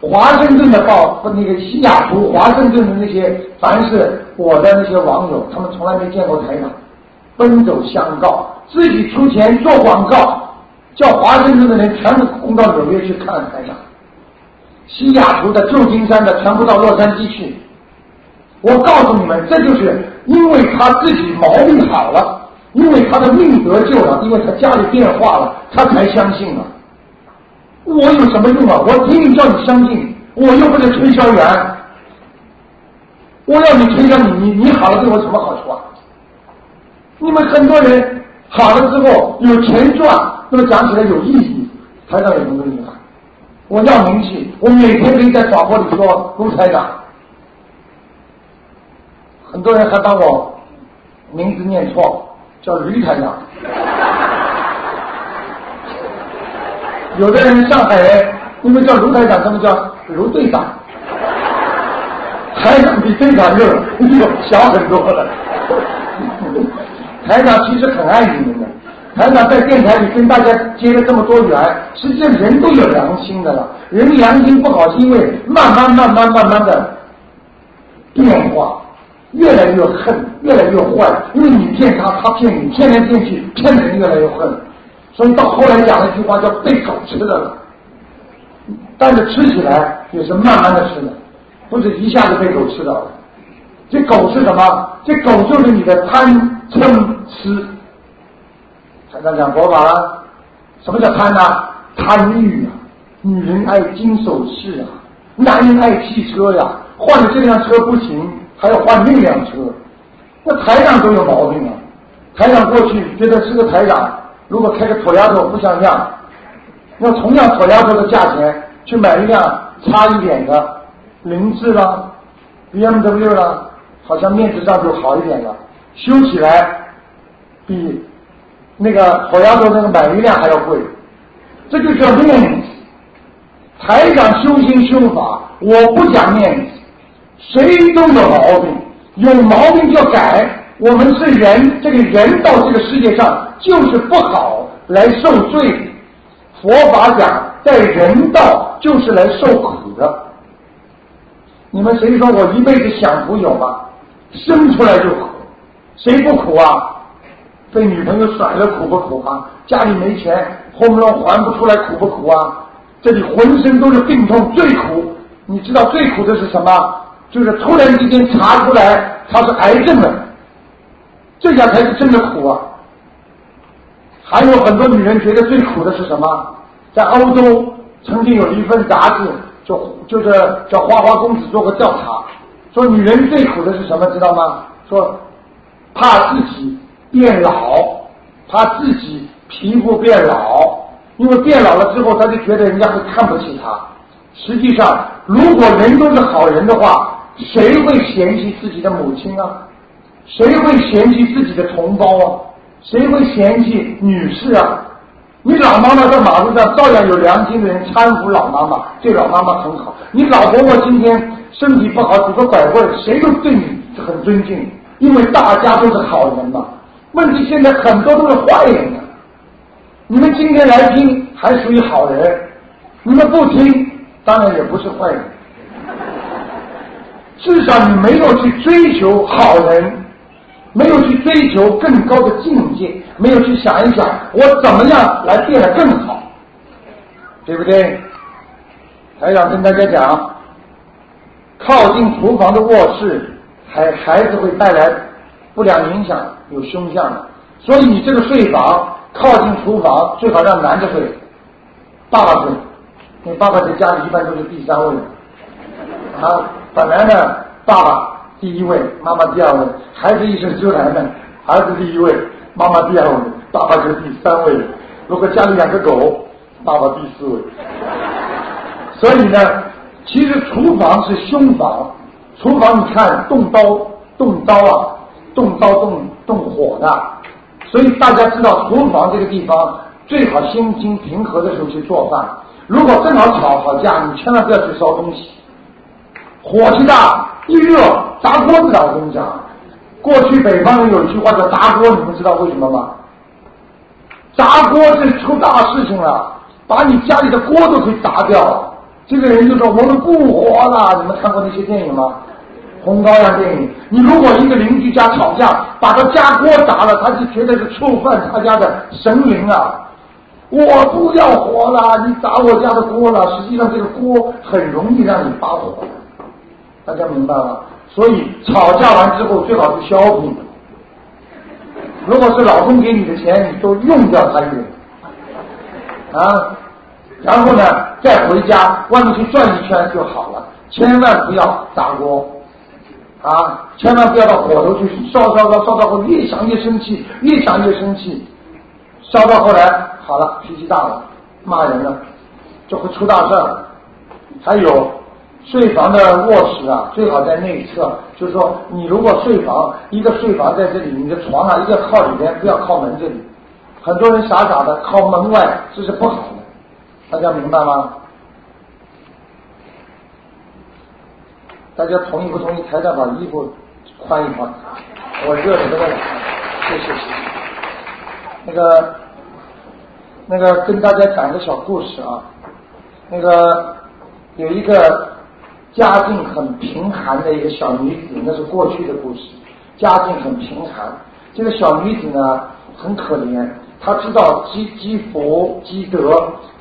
华盛顿的报那个西雅图、华盛顿的那些，凡是我的那些网友，他们从来没见过台长，奔走相告。自己出钱做广告，叫华盛顿的人全部轰到纽约去看台长，西雅图的、旧金山的全部到洛杉矶去。我告诉你们，这就是因为他自己毛病好了，因为他的命得救了，因为他家里变化了，他才相信啊。我有什么用啊？我听你叫你相信，我又不是推销员，我要你推销你你你好了对我什么好处啊？你们很多人。好了之后有钱赚，那么讲起来有意义。台长有什么厉害？我要名气，我每天可以在广播里说卢台长。很多人还把我名字念错，叫驴台长。有的人上海人你们叫卢台长，他们叫卢队长。台长比队长又又小很多了。台长其实很爱你们的，台长在电台里跟大家结了这么多缘，实际上人都有良心的了。人良心不好，是因为慢慢慢慢慢慢的变化，越来越恨，越来越坏。因为你骗他，他骗你，骗来骗去，骗的人越来越恨。所以到后来讲了一句话叫“被狗吃的了”，但是吃起来也是慢慢的吃的，不是一下子被狗吃到的。这狗是什么？这狗就是你的贪。嗔痴，常常讲佛法了。什么叫贪呢？贪欲啊！女人爱金首饰啊，男人爱汽车呀。换了这辆车不行，还要换另一辆车。那台长都有毛病啊！台长过去觉得是个台长，如果开个土丫头不像样，那同样土丫头的价钱去买一辆差一点的凌志啦、B M W 啦，好像面子上就好一点了。修起来比那个土丫头那个买一辆还要贵，这就叫面子。台长修心修法，我不讲面子，谁都有毛病，有毛病就改。我们是人，这个人到这个世界上就是不好来受罪。佛法讲，在人道就是来受苦的。你们谁说我一辈子享福有吗？生出来就苦。谁不苦啊？被女朋友甩了苦不苦啊？家里没钱，后面还不出来苦不苦啊？这里浑身都是病痛，最苦。你知道最苦的是什么？就是突然之间查出来他是癌症了，这下才是真的苦啊！还有很多女人觉得最苦的是什么？在欧洲曾经有一份杂志，就就是叫花花公子做过调查，说女人最苦的是什么，知道吗？说怕自己变老，怕自己皮肤变老，因为变老了之后，她就觉得人家会看不起她。实际上，如果人都是好人的话，谁会嫌弃自己的母亲啊？谁会嫌弃自己的同胞啊？谁会嫌弃女士啊？你老妈妈在马路上照样有良心的人搀扶老妈妈，对老妈妈很好。你老婆婆今天身体不好，拄个拐棍，谁都对你很尊敬，因为大家都是好人嘛。问题现在很多都是坏人啊！你们今天来听还属于好人，你们不听当然也不是坏人。至少你没有去追求好人，没有去追求更高的境界，没有去想一想我怎么样来变得更好，对不对？还想跟大家讲，靠近厨房的卧室，孩孩子会带来不良影响，有凶相的。所以你这个睡房靠近厨房，最好让男的睡，爸爸睡，因为爸爸在家里一般都是第三位。啊，本来呢，爸爸第一位，妈妈第二位，孩子一生出来呢，儿子第一位，妈妈第二位，爸爸是第三位。如果家里养个狗，爸爸第四位。所以呢，其实厨房是凶房，厨房你看动刀动刀啊，动刀动动火的，所以大家知道厨房这个地方最好心情平和的时候去做饭。如果正好吵好架，你千万不要去烧东西。火气大，一热砸锅子的。我跟你讲，过去北方人有一句话叫砸锅，你们知道为什么吗？砸锅这出大事情了，把你家里的锅都可以砸掉了。这个人就说：“我们不活了。”你们看过那些电影吗？红高粱电影。你如果一个邻居家吵架，把他家锅砸了，他就觉得是触犯他家的神灵啊！我不要活了，你砸我家的锅了。实际上，这个锅很容易让你发火。大家明白吗？所以吵架完之后最好是消停。如果是老公给你的钱，你都用掉他一点啊，然后呢再回家外面去转一圈就好了。千万不要砸锅啊！千万不要到火头去烧烧烧烧到后越想越生气，越想越生气，烧到后来好了脾气大了，骂人了，就会出大事儿。还有。睡房的卧室啊，最好在内侧。就是说，你如果睡房一个睡房在这里，你的床啊一定要靠里边，不要靠门这里。很多人傻傻的靠门外，这是不好的。大家明白吗？大家同意不同意？台长把衣服宽一宽，我热的不得了。谢谢谢谢。那个那个跟大家讲个小故事啊，那个有一个。家境很贫寒的一个小女子，那是过去的故事。家境很贫寒，这个小女子呢很可怜。她知道积积福积德，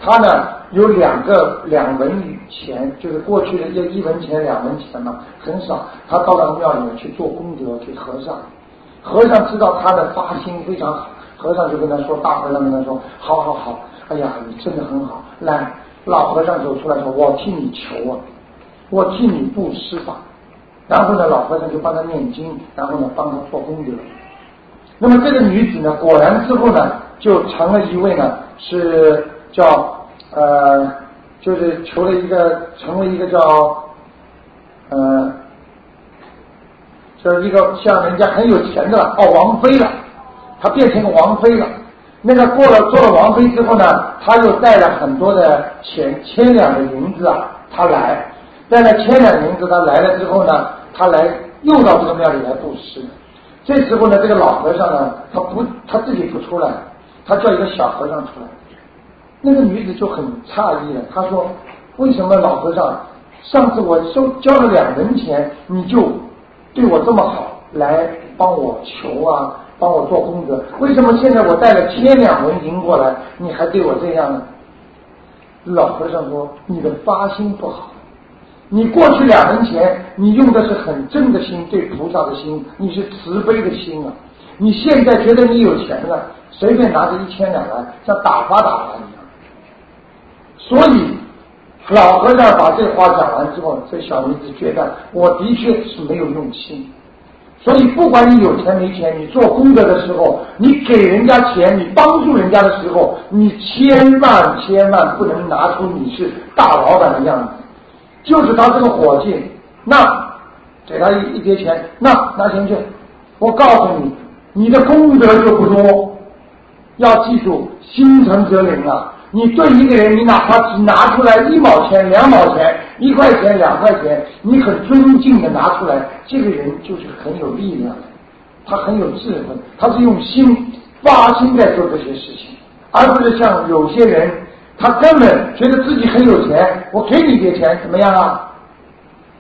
她呢有两个两文钱，就是过去的一一文钱两文钱嘛，很少。她到了庙里面去做功德给和尚，和尚知道她的发心非常好，和尚就跟他说：“大和尚跟他说，好好好，哎呀，你真的很好。来，老和尚走出来说，我替你求啊。”我替你布施吧，然后呢，老和尚就帮他念经，然后呢，帮他做功德。那么这个女子呢，果然之后呢，就成了一位呢，是叫呃，就是求了一个，成为一个叫呃，就是一个像人家很有钱的哦，王妃了，她变成个王妃了。那个过了做了王妃之后呢，她又带了很多的钱，千两的银子啊，她来。在那千两银子，他来了之后呢，他来又到这个庙里来布施。这时候呢，这个老和尚呢，他不他自己不出来，他叫一个小和尚出来。那个女子就很诧异了，她说：“为什么老和尚上次我收交了两文钱，你就对我这么好，来帮我求啊，帮我做功德？为什么现在我带了千两文银过来，你还对我这样呢？”老和尚说：“你的发心不好。”你过去两文钱，你用的是很正的心，对菩萨的心，你是慈悲的心啊。你现在觉得你有钱了，随便拿着一千两来，像打发打发一样。所以老和尚把这话讲完之后，这小女子觉得我的确是没有用心。所以，不管你有钱没钱，你做功德的时候，你给人家钱，你帮助人家的时候，你千万千万不能拿出你是大老板的样子。就是他这个伙计，那给他一一叠钱，那拿钱去。我告诉你，你的功德就不多。要记住，心诚则灵啊！你对一个人，你哪怕只拿出来一毛钱、两毛钱、一块钱、两块钱，你很尊敬的拿出来，这个人就是很有力量的，他很有智慧，他是用心发心在做这些事情，而不是像有些人，他根本觉得自己很有钱，我给你点钱怎么样啊？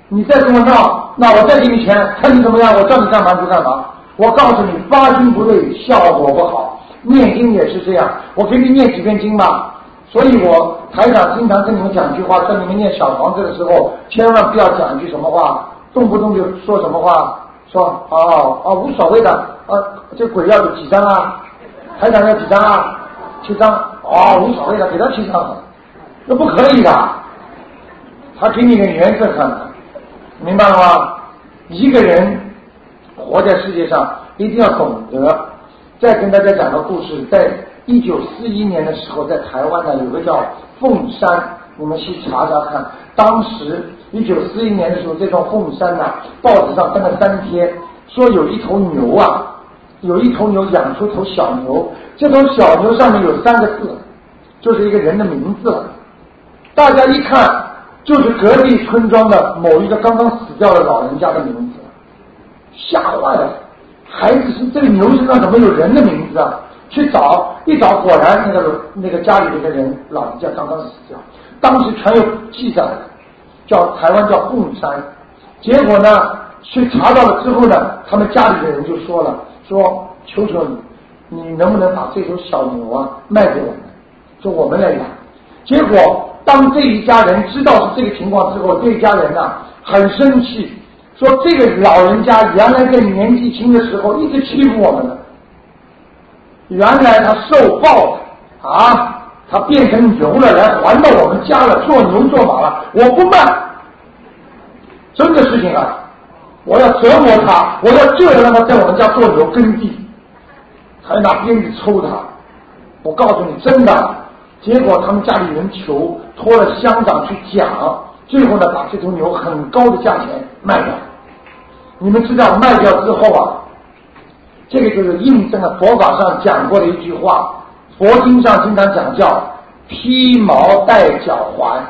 你再跟我闹，那我再给你钱，看你怎么样，我叫你干嘛就干嘛。我告诉你，发心不对，效果不好。念经也是这样，我给你念几遍经吧。所以我台长经常跟你们讲一句话，在你们念小房子的时候，千万不要讲一句什么话，动不动就说什么话，说哦哦无所谓的，啊这鬼要几张啊？台长要几张啊？七张，哦无所谓的，给他七张，那不可以的，他给你个原则看的，明白了吗？一个人活在世界上，一定要懂得。再跟大家讲个故事，在。一九四一年的时候，在台湾呢有个叫凤山，你们去查查看。当时一九四一年的时候，这座凤山呐，报纸上登了三天，说有一头牛啊，有一头牛养出头小牛，这头小牛上面有三个字，就是一个人的名字了。大家一看，就是隔壁村庄的某一个刚刚死掉的老人家的名字，吓坏了。孩子是这个牛身上怎么有人的名字啊？去找一找，果然那个那个家里那个人老人家刚刚死掉，当时全有记载，叫台湾叫凤山。结果呢，去查到了之后呢，他们家里的人就说了，说求求你，你能不能把这头小牛啊卖给我们，说我们来养。结果当这一家人知道是这个情况之后，这一家人呢很生气，说这个老人家原来在年纪轻的时候一直欺负我们的。原来他受报啊，他变成牛了，来还到我们家了，做牛做马了。我不卖，真的事情啊！我要折磨他，我要就要让他在我们家做牛耕地，还拿鞭子抽他。我告诉你，真的。结果他们家里人求，托了乡长去讲，最后呢，把这头牛很高的价钱卖掉。你们知道卖掉之后啊？这个就是印证了佛法上讲过的一句话，佛经上经常讲叫披毛戴脚环。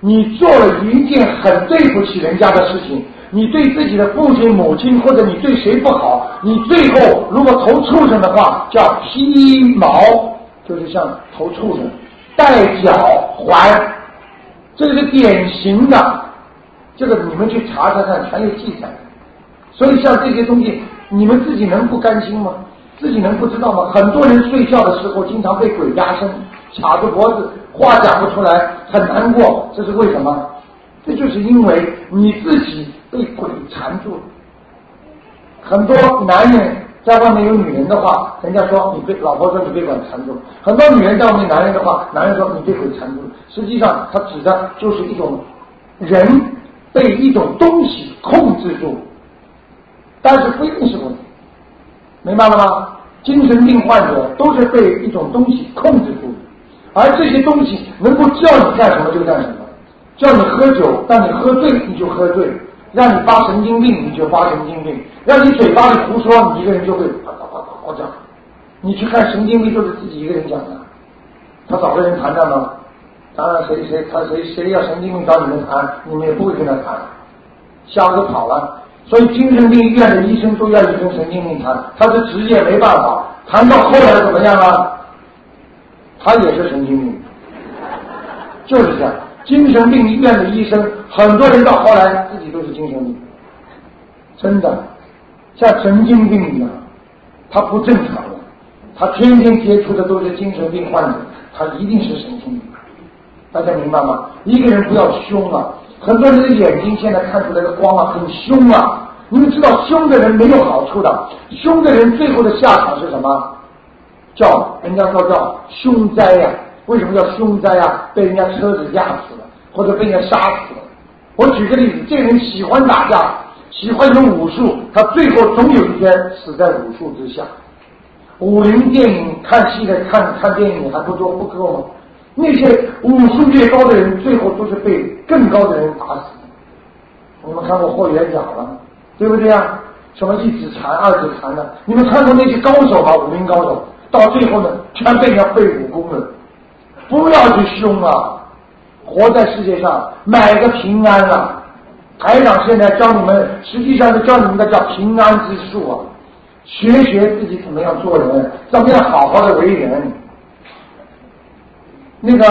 你做了一件很对不起人家的事情，你对自己的父亲母亲或者你对谁不好，你最后如果投畜生的话，叫披毛，就是像投畜生，戴脚环，这个是典型的，这个你们去查查看，全有记载。所以像这些东西。你们自己能不甘心吗？自己能不知道吗？很多人睡觉的时候经常被鬼压身，卡着脖子，话讲不出来，很难过。这是为什么？这就是因为你自己被鬼缠住了。很多男人在外面有女人的话，人家说你被老婆说你被鬼缠住；很多女人在外面男人的话，男人说你被鬼缠住。实际上，他指的就是一种人被一种东西控制住。但是不一定是鬼，明白了吗？精神病患者都是被一种东西控制住的，而这些东西能够叫你干什么就干什么，叫你喝酒，让你喝醉你就喝醉，让你发神经病你就发神经病，让你嘴巴里胡说，你一个人就会啪啪啪啪讲。你去看神经病都是自己一个人讲的，他找个人谈谈吗？当然谁谁他谁谁要神经病找你们谈，你们也不会跟他谈，吓得都跑了。所以精神病医院的医生都愿意跟神经病谈，他是职业没办法。谈到后来怎么样啊？他也是神经病，就是这样。精神病医院的医生，很多人到后来自己都是精神病，真的像神经病一样，他不正常了。他天天接触的都是精神病患者，他一定是神经病。大家明白吗？一个人不要凶啊。很多人的眼睛现在看出来的光啊，很凶啊！你们知道，凶的人没有好处的，凶的人最后的下场是什么？叫人家说叫凶灾呀！为什么叫凶灾呀？被人家车子压死了，或者被人家杀死了。我举个例子，这人喜欢打架，喜欢用武术，他最后总有一天死在武术之下。武林电影看戏的看看电影还不多不够吗？那些武术越高的人，最后都是被更高的人打死。你们看过霍元甲了，对不对啊？什么一指禅、二指禅的？你们看过那些高手吗？武林高手到最后呢，全被人家背武功了。不要去凶啊！活在世界上，买个平安啊！台长现在教你们，实际上是教你们的叫平安之术啊！学学自己怎么样做人，怎么样好好的为人。那个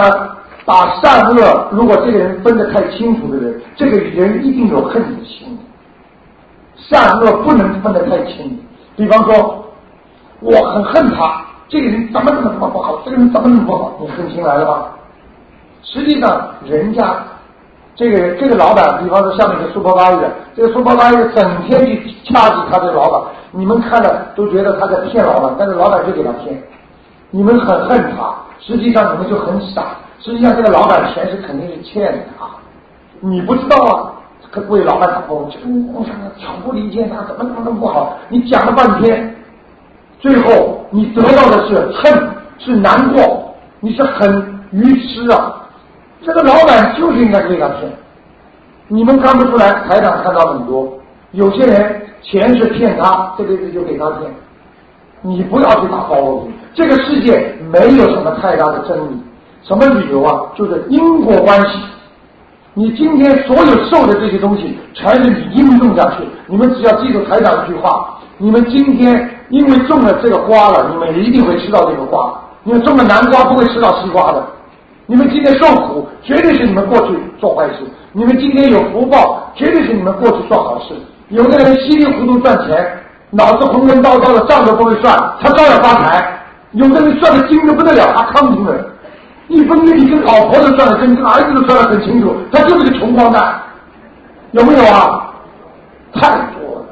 把善恶，如果这个人分得太清楚的人，这个人一定有恨的心。善恶不能分得太清。比方说，我很恨他，这个人怎么怎么怎么不好，这个人怎么怎么不好，你恨清来了吧？实际上，人家这个这个老板，比方说下面的苏泊巴的，这个苏泊巴的整天去掐击他的老板，你们看了都觉得他在骗老板，但是老板就给他骗，你们很恨他，实际上你们就很傻，实际上这个老板钱是肯定是欠的啊，你不知道啊，可为老板打工，这个我巧不离间他怎么怎么不好，你讲了半天，最后你得到的是恨，是难过，你是很愚痴啊。这个老板就是应该被他骗，你们看不出来，台长看到很多，有些人钱是骗他，这辈子就给他骗。你不要去打抱不平，这个世界没有什么太大的真理，什么理由啊？就是因果关系。你今天所有受的这些东西，全是你应种下去。你们只要记住台长一句话：你们今天因为种了这个瓜了，你们一定会吃到这个瓜。你们种了南瓜，不会吃到西瓜的。你们今天受苦，绝对是你们过去做坏事；你们今天有福报，绝对是你们过去做好事。有的人稀里糊涂赚钱，脑子昏昏叨叨的，账都不会算，他照样发财；有的人算的精的不得了，他看不出来，一分钱你跟老婆都算的跟儿子都算的很清楚，他就是个穷光蛋，有没有啊？太多了。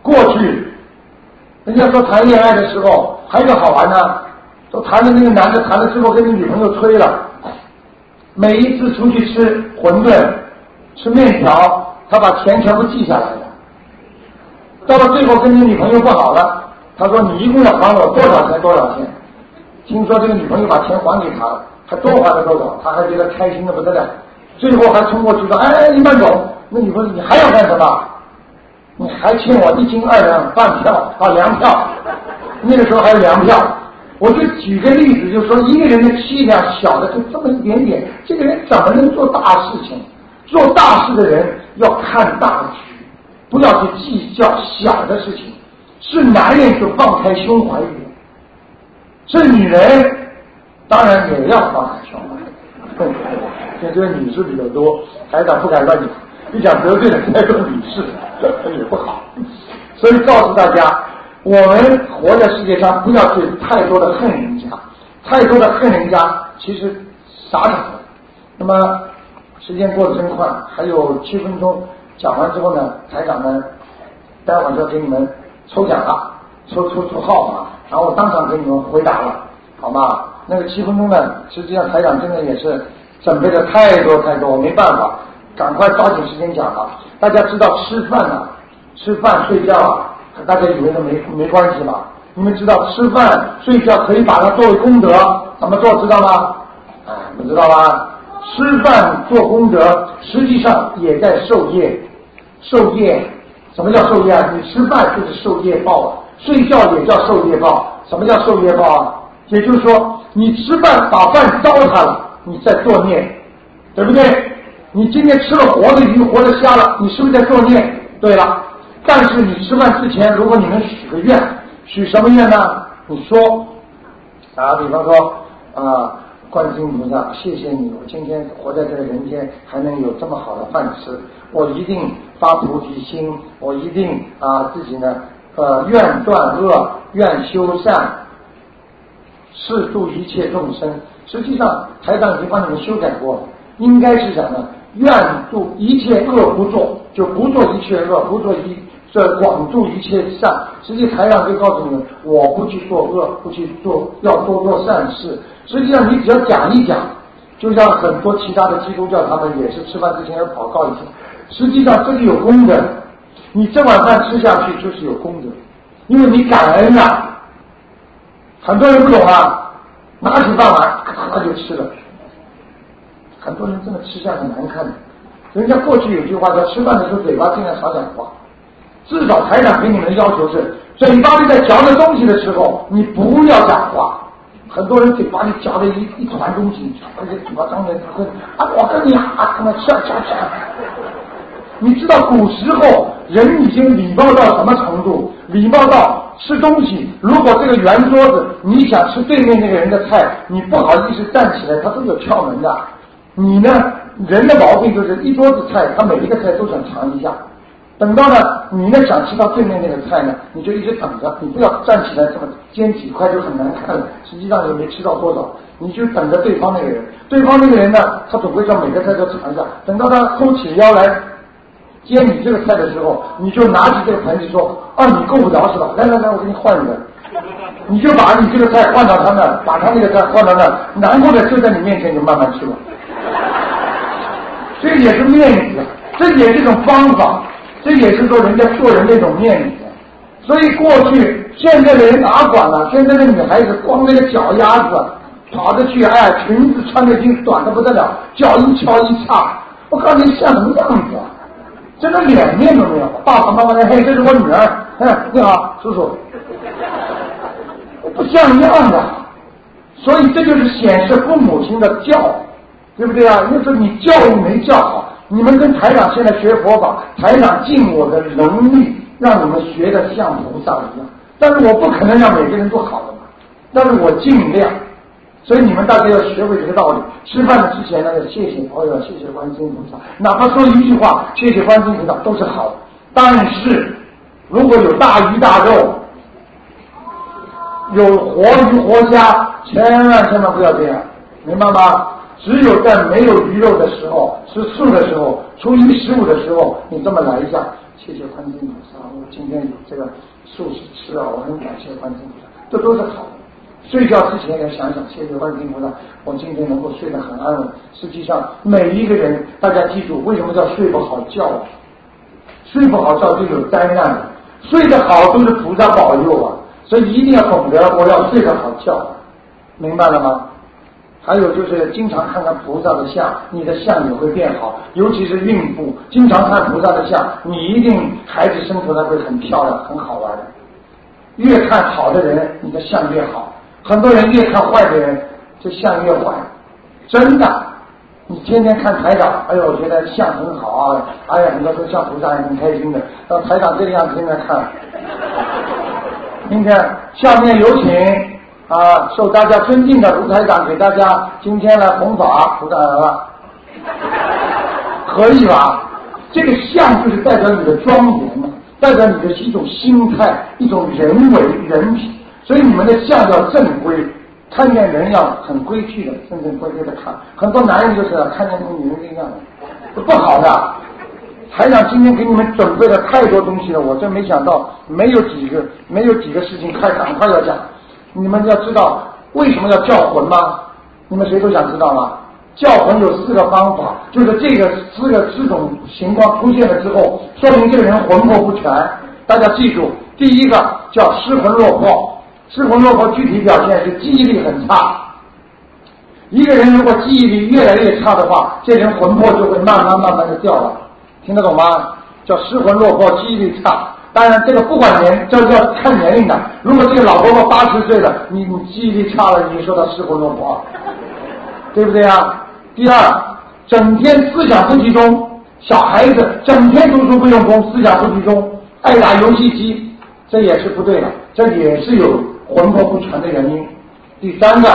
过去，人家说谈恋爱的时候还有好玩呢。都谈的那个男的谈了之后跟你女朋友吹了，每一次出去吃馄饨、吃面条，他把钱全部记下来了。到了最后跟你女朋友不好了，他说你一共要还我多少钱？多少钱？听说这个女朋友把钱还给他了，还多还了多少？他还觉得开心的不得了。最后还冲过去说：“哎，你慢走。”那女朋友你还要干什么？你还欠我一斤二两半票啊粮票，那个时候还有粮票。我就举个例子，就说一个人的气量小的就这么一点点，这个人怎么能做大事情？做大事的人要看大局，不要去计较小的事情。是男人就放开胸怀一点，是女人当然也要放开胸怀。现在这个女士比较多，台长不敢乱讲，一讲得罪了太多女士这也不好，所以告诉大家。我们活在世界上，不要去太多的恨人家，太多的恨人家，其实傻傻的。那么时间过得真快，还有七分钟，讲完之后呢，台长呢，待会儿就给你们抽奖了，抽抽出号码，然后我当场给你们回答了，好吗？那个七分钟呢，实际上台长真的也是准备的太多太多，没办法，赶快抓紧时间讲了。大家知道吃饭呢，吃饭睡觉啊。大家以为都没没关系吧？你们知道吃饭睡觉可以把它作为功德，怎么做知道吗？啊，你知道吧？吃饭做功德，实际上也在受业，受业。什么叫受业啊？你吃饭就是受业报，睡觉也叫受业报。什么叫受业报啊？也就是说，你吃饭把饭糟蹋了，你在作孽，对不对？你今天吃了活的鱼、活的虾了，你是不是在作孽？对了。但是你吃饭之前，如果你能许个愿，许什么愿呢？你说打啊，比方说啊，观世音菩萨，谢谢你，我今天活在这个人间，还能有这么好的饭吃，我一定发菩提心，我一定啊自己呢，呃，愿断恶，愿修善，是度一切众生。实际上，台长已经帮你们修改过了，应该是讲呢，愿度一切恶不做，就不做一切恶，不做一。这广度一切善，实际台上就告诉你们，我不去做恶，不去做，要多做善事。实际上，你只要讲一讲，就像很多其他的基督教，他们也是吃饭之前要祷告一下。实际上这个有功德，你这碗饭吃下去就是有功德，因为你感恩啊。很多人不懂啊，拿起饭碗咔就吃了。很多人真的吃相很难看的。人家过去有句话叫：吃饭的时候嘴巴尽量少讲话。至少台长给你们的要求是，嘴巴里在嚼着东西的时候，你不要讲话。很多人嘴巴里嚼着一一团东西，而且嘴巴张开会啊，我跟你啊，他妈吃吃吃。你知道古时候人已经礼貌到什么程度？礼貌到吃东西，如果这个圆桌子你想吃对面那个人的菜，你不好意思站起来，他都有窍门的。你呢，人的毛病就是一桌子菜，他每一个菜都想尝一下。等到呢，你呢想吃到对面那个菜呢，你就一直等着，你不要站起来这么煎几块就很难看了，实际上也没吃到多少，你就等着对方那个人，对方那个人呢，他总会叫每个菜都尝一下，等到他勾起腰来煎你这个菜的时候，你就拿起这个盘子说，啊，你够不着是吧？来来来，我给你换一个，你就把你这个菜换到他那，把他那个菜换到那，难过的就在你面前，就慢慢吃了，这也是面子，这也是一种方法。这也是说人家做人那种面子，所以过去现在的人哪管了？现在的女孩子光那个脚丫子跑着去，哎，裙子穿的已经短的不得了，脚一翘一叉，我告诉你像什么样子啊？真的脸面都没有。爸爸妈妈嘿，这是我女儿，哎，你好，叔叔，不像样的。所以这就是显示父母亲的教，对不对啊？那是你教育没教好。你们跟台长现在学佛法，台长尽我的能力让你们学的像菩萨一样，但是我不可能让每个人都好的嘛，但是我尽量，所以你们大家要学会这个道理。吃饭的之前呢，要谢谢朋友，谢谢观世音菩萨，哪怕说一句话，谢谢观世音菩萨都是好的。但是如果有大鱼大肉，有活鱼活虾，千万千万不要这样，明白吗？只有在没有鱼肉的时候，吃素的时候，初一十五的时候，你这么来一下，谢谢观音菩萨，我今天有这个素食吃啊，我很感谢观音菩萨，这都是好的。睡觉之前要想想，谢谢观音菩萨，我今天能够睡得很安稳。实际上，每一个人，大家记住，为什么叫睡不好觉？睡不好觉就有灾难，睡得好都是菩萨保佑啊！所以一定要懂得，我要睡得好觉，明白了吗？还有就是经常看看菩萨的像，你的相也会变好。尤其是孕妇，经常看菩萨的像，你一定孩子生出来会很漂亮、很好玩。越看好的人，你的相越好。很多人越看坏的人，这相越坏。真的，你天天看台长，哎呦，我觉得相很好啊！哎呀，很多时候像菩萨也很开心的。到台长这个样子，天天看。今天下面有请。啊，受大家尊敬的卢台长给大家今天来弘法，菩萨来了，可以吧？这个相就是代表你的庄严嘛，代表你的一种心态，一种人为人品。所以你们的相要正规，看见人要很规矩的，正正规规的看。很多男人就是看见那女人这样的，不好的。台长今天给你们准备了太多东西了，我真没想到，没有几个，没有几个事情，快赶快要讲。你们要知道为什么要叫魂吗？你们谁都想知道吗？叫魂有四个方法，就是这个四个四种情况出现了之后，说明这个人魂魄不全。大家记住，第一个叫失魂落魄，失魂落魄具体表现是记忆力很差。一个人如果记忆力越来越差的话，这人魂魄就会慢慢慢慢的掉了，听得懂吗？叫失魂落魄，记忆力差。当然，这个不管年，这要看年龄的。如果这个老婆婆八十岁了，你你记忆力差了，你说她失魂落魄，对不对啊？第二，整天思想不集中，小孩子整天读书不用功，思想不集中，爱打游戏机，这也是不对的，这也是有魂魄不全的原因。第三个，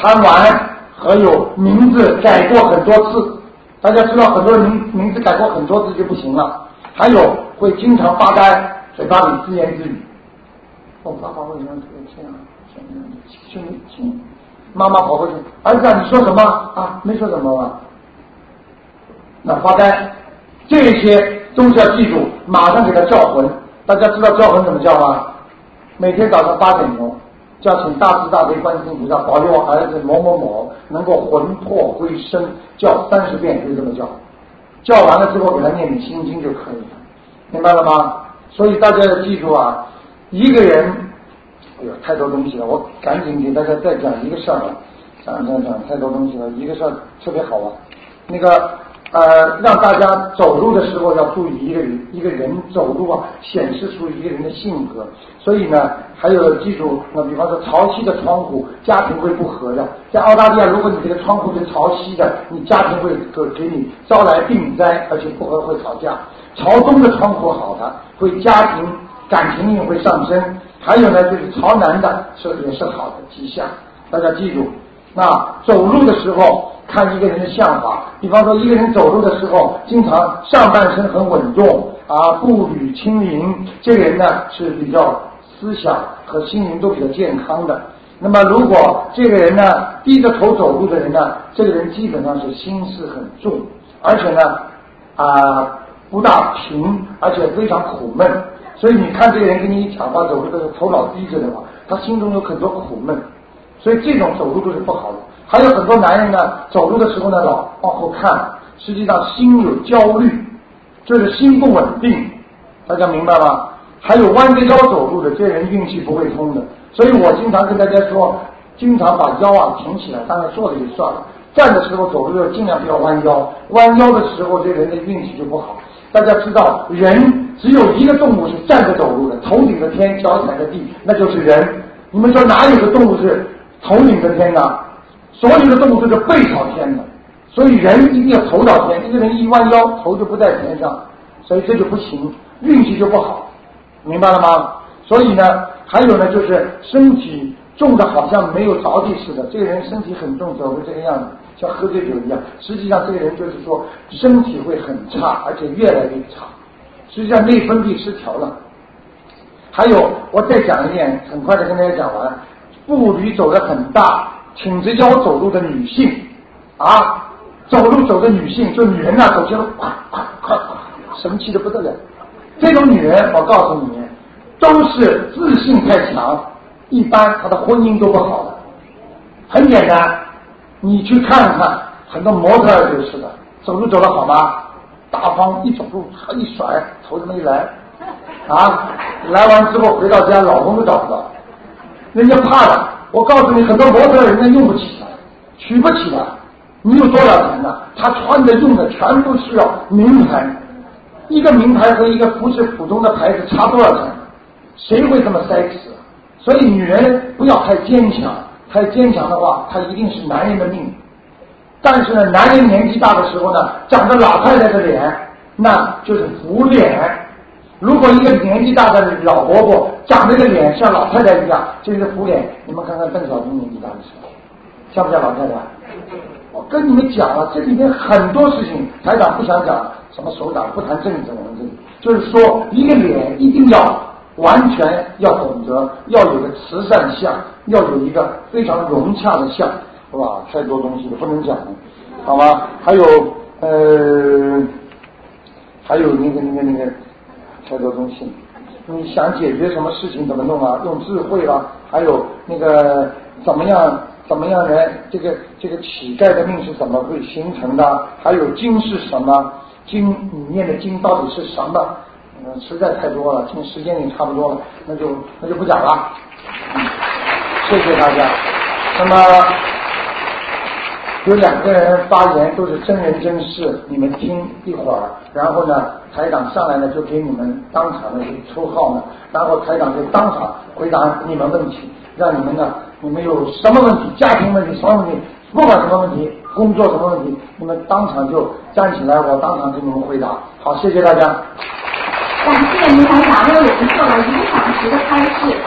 贪玩和有名字改过很多次，大家知道很多人名名字改过很多次就不行了。还有会经常发呆，嘴巴里自言自语。我爸爸为什么这样？就没听。妈妈跑过去，儿子，你说什么啊？没说什么吧？那发呆，这些都是要记住，马上给他叫魂。大家知道叫魂怎么叫吗？每天早上八点钟，叫请大慈大悲观世音菩萨保佑我儿子某某某能够魂魄归生，叫三十遍就这么叫，叫完了之后给他念点心经就可以了，明白了吗？所以大家要记住啊，一个人，哎呦太多东西了，我赶紧给大家再讲一个事儿吧，讲讲讲太多东西了，一个事儿特别好玩，那个。呃，让大家走路的时候要注意一个人，一个人走路啊，显示出一个人的性格。所以呢，还有记住，那比方说潮汐的窗户，家庭会不和的。在澳大利亚，如果你这个窗户是潮汐的，你家庭会给给你招来病灾，而且不和会吵架。朝东的窗户好的，会家庭感情运会上升。还有呢，就是朝南的是也是好的迹象。大家记住，那走路的时候。看一个人的相法，比方说一个人走路的时候，经常上半身很稳重啊，步履轻盈，这个人呢是比较思想和心灵都比较健康的。那么如果这个人呢低着头走路的人呢，这个人基本上是心事很重，而且呢啊不大平，而且非常苦闷。所以你看这个人跟你讲话走路的时候头脑低着的话，他心中有很多苦闷，所以这种走路都是不好的。还有很多男人呢，走路的时候呢，老往后看，实际上心有焦虑，就是心不稳定，大家明白吗？还有弯着腰走路的，这人运气不会通的。所以我经常跟大家说，经常把腰啊挺起来，当然坐着就算了，站的时候走路要尽量不要弯腰，弯腰的时候这人的运气就不好。大家知道，人只有一个动物是站着走路的，头顶着天，脚踩着地，那就是人。你们说哪有个动物是头顶着天的？所有的动物都是背朝天的，所以人一定要头朝天。一个人一弯腰，头就不在天上，所以这就不行，运气就不好，明白了吗？所以呢，还有呢，就是身体重的好像没有着地似的，这个人身体很重，走的这个样子，像喝醉酒一样。实际上，这个人就是说身体会很差，而且越来越差。实际上内分泌失调了。还有，我再讲一遍，很快的跟大家讲完，步履走得很大。挺着腰走路的女性啊，走路走的女性，就女人呐，走起来快快快，神气的不得了。这种女人，我告诉你，都是自信太强，一般她的婚姻都不好的。很简单，你去看看，很多模特就是的，走路走得好吗？大方一走路，一甩，头这么一来，啊，来完之后回到家，老公都找不到，人家怕的。我告诉你，很多模特人家用不起的，娶不起的。你有多少钱呢？他穿的用的全部是要名牌，一个名牌和一个不是普通的牌子差多少钱？谁会这么 sexy？所以女人不要太坚强，太坚强的话，她一定是男人的命。但是呢，男人年纪大的时候呢，长着老太太的脸，那就是福脸。如果一个年纪大的老伯伯长那个脸像老太太一样，就是虎脸。你们看看邓小平年纪大的时候，像不像老太太？我跟你们讲了，这里面很多事情，台长不想讲什么首长，不谈政治，我们这里就是说，一个脸一定要完全要懂得，要有个慈善相，要有一个非常融洽的相，是吧？太多东西了，不能讲，好吗？还有呃，还有那个那个那个。太多东西，你想解决什么事情怎么弄啊？用智慧啦，还有那个怎么样怎么样来这个这个乞丐的命是怎么会形成的？还有经是什么？经里面的经到底是什么？嗯，实在太多了，今时间也差不多了，那就那就不讲了。谢谢大家。那么有两个人发言都是真人真事，你们听一会儿，然后呢？台长上来呢，就给你们当场的抽号呢，然后台长就当场回答你们问题，让你们呢，你们有什么问题，家庭问题、什么问题，不管什么问题，工作什么问题，你们当场就站起来，我当场给你们回答。好，谢谢大家。感谢您台长为我们做了一个小时的开示。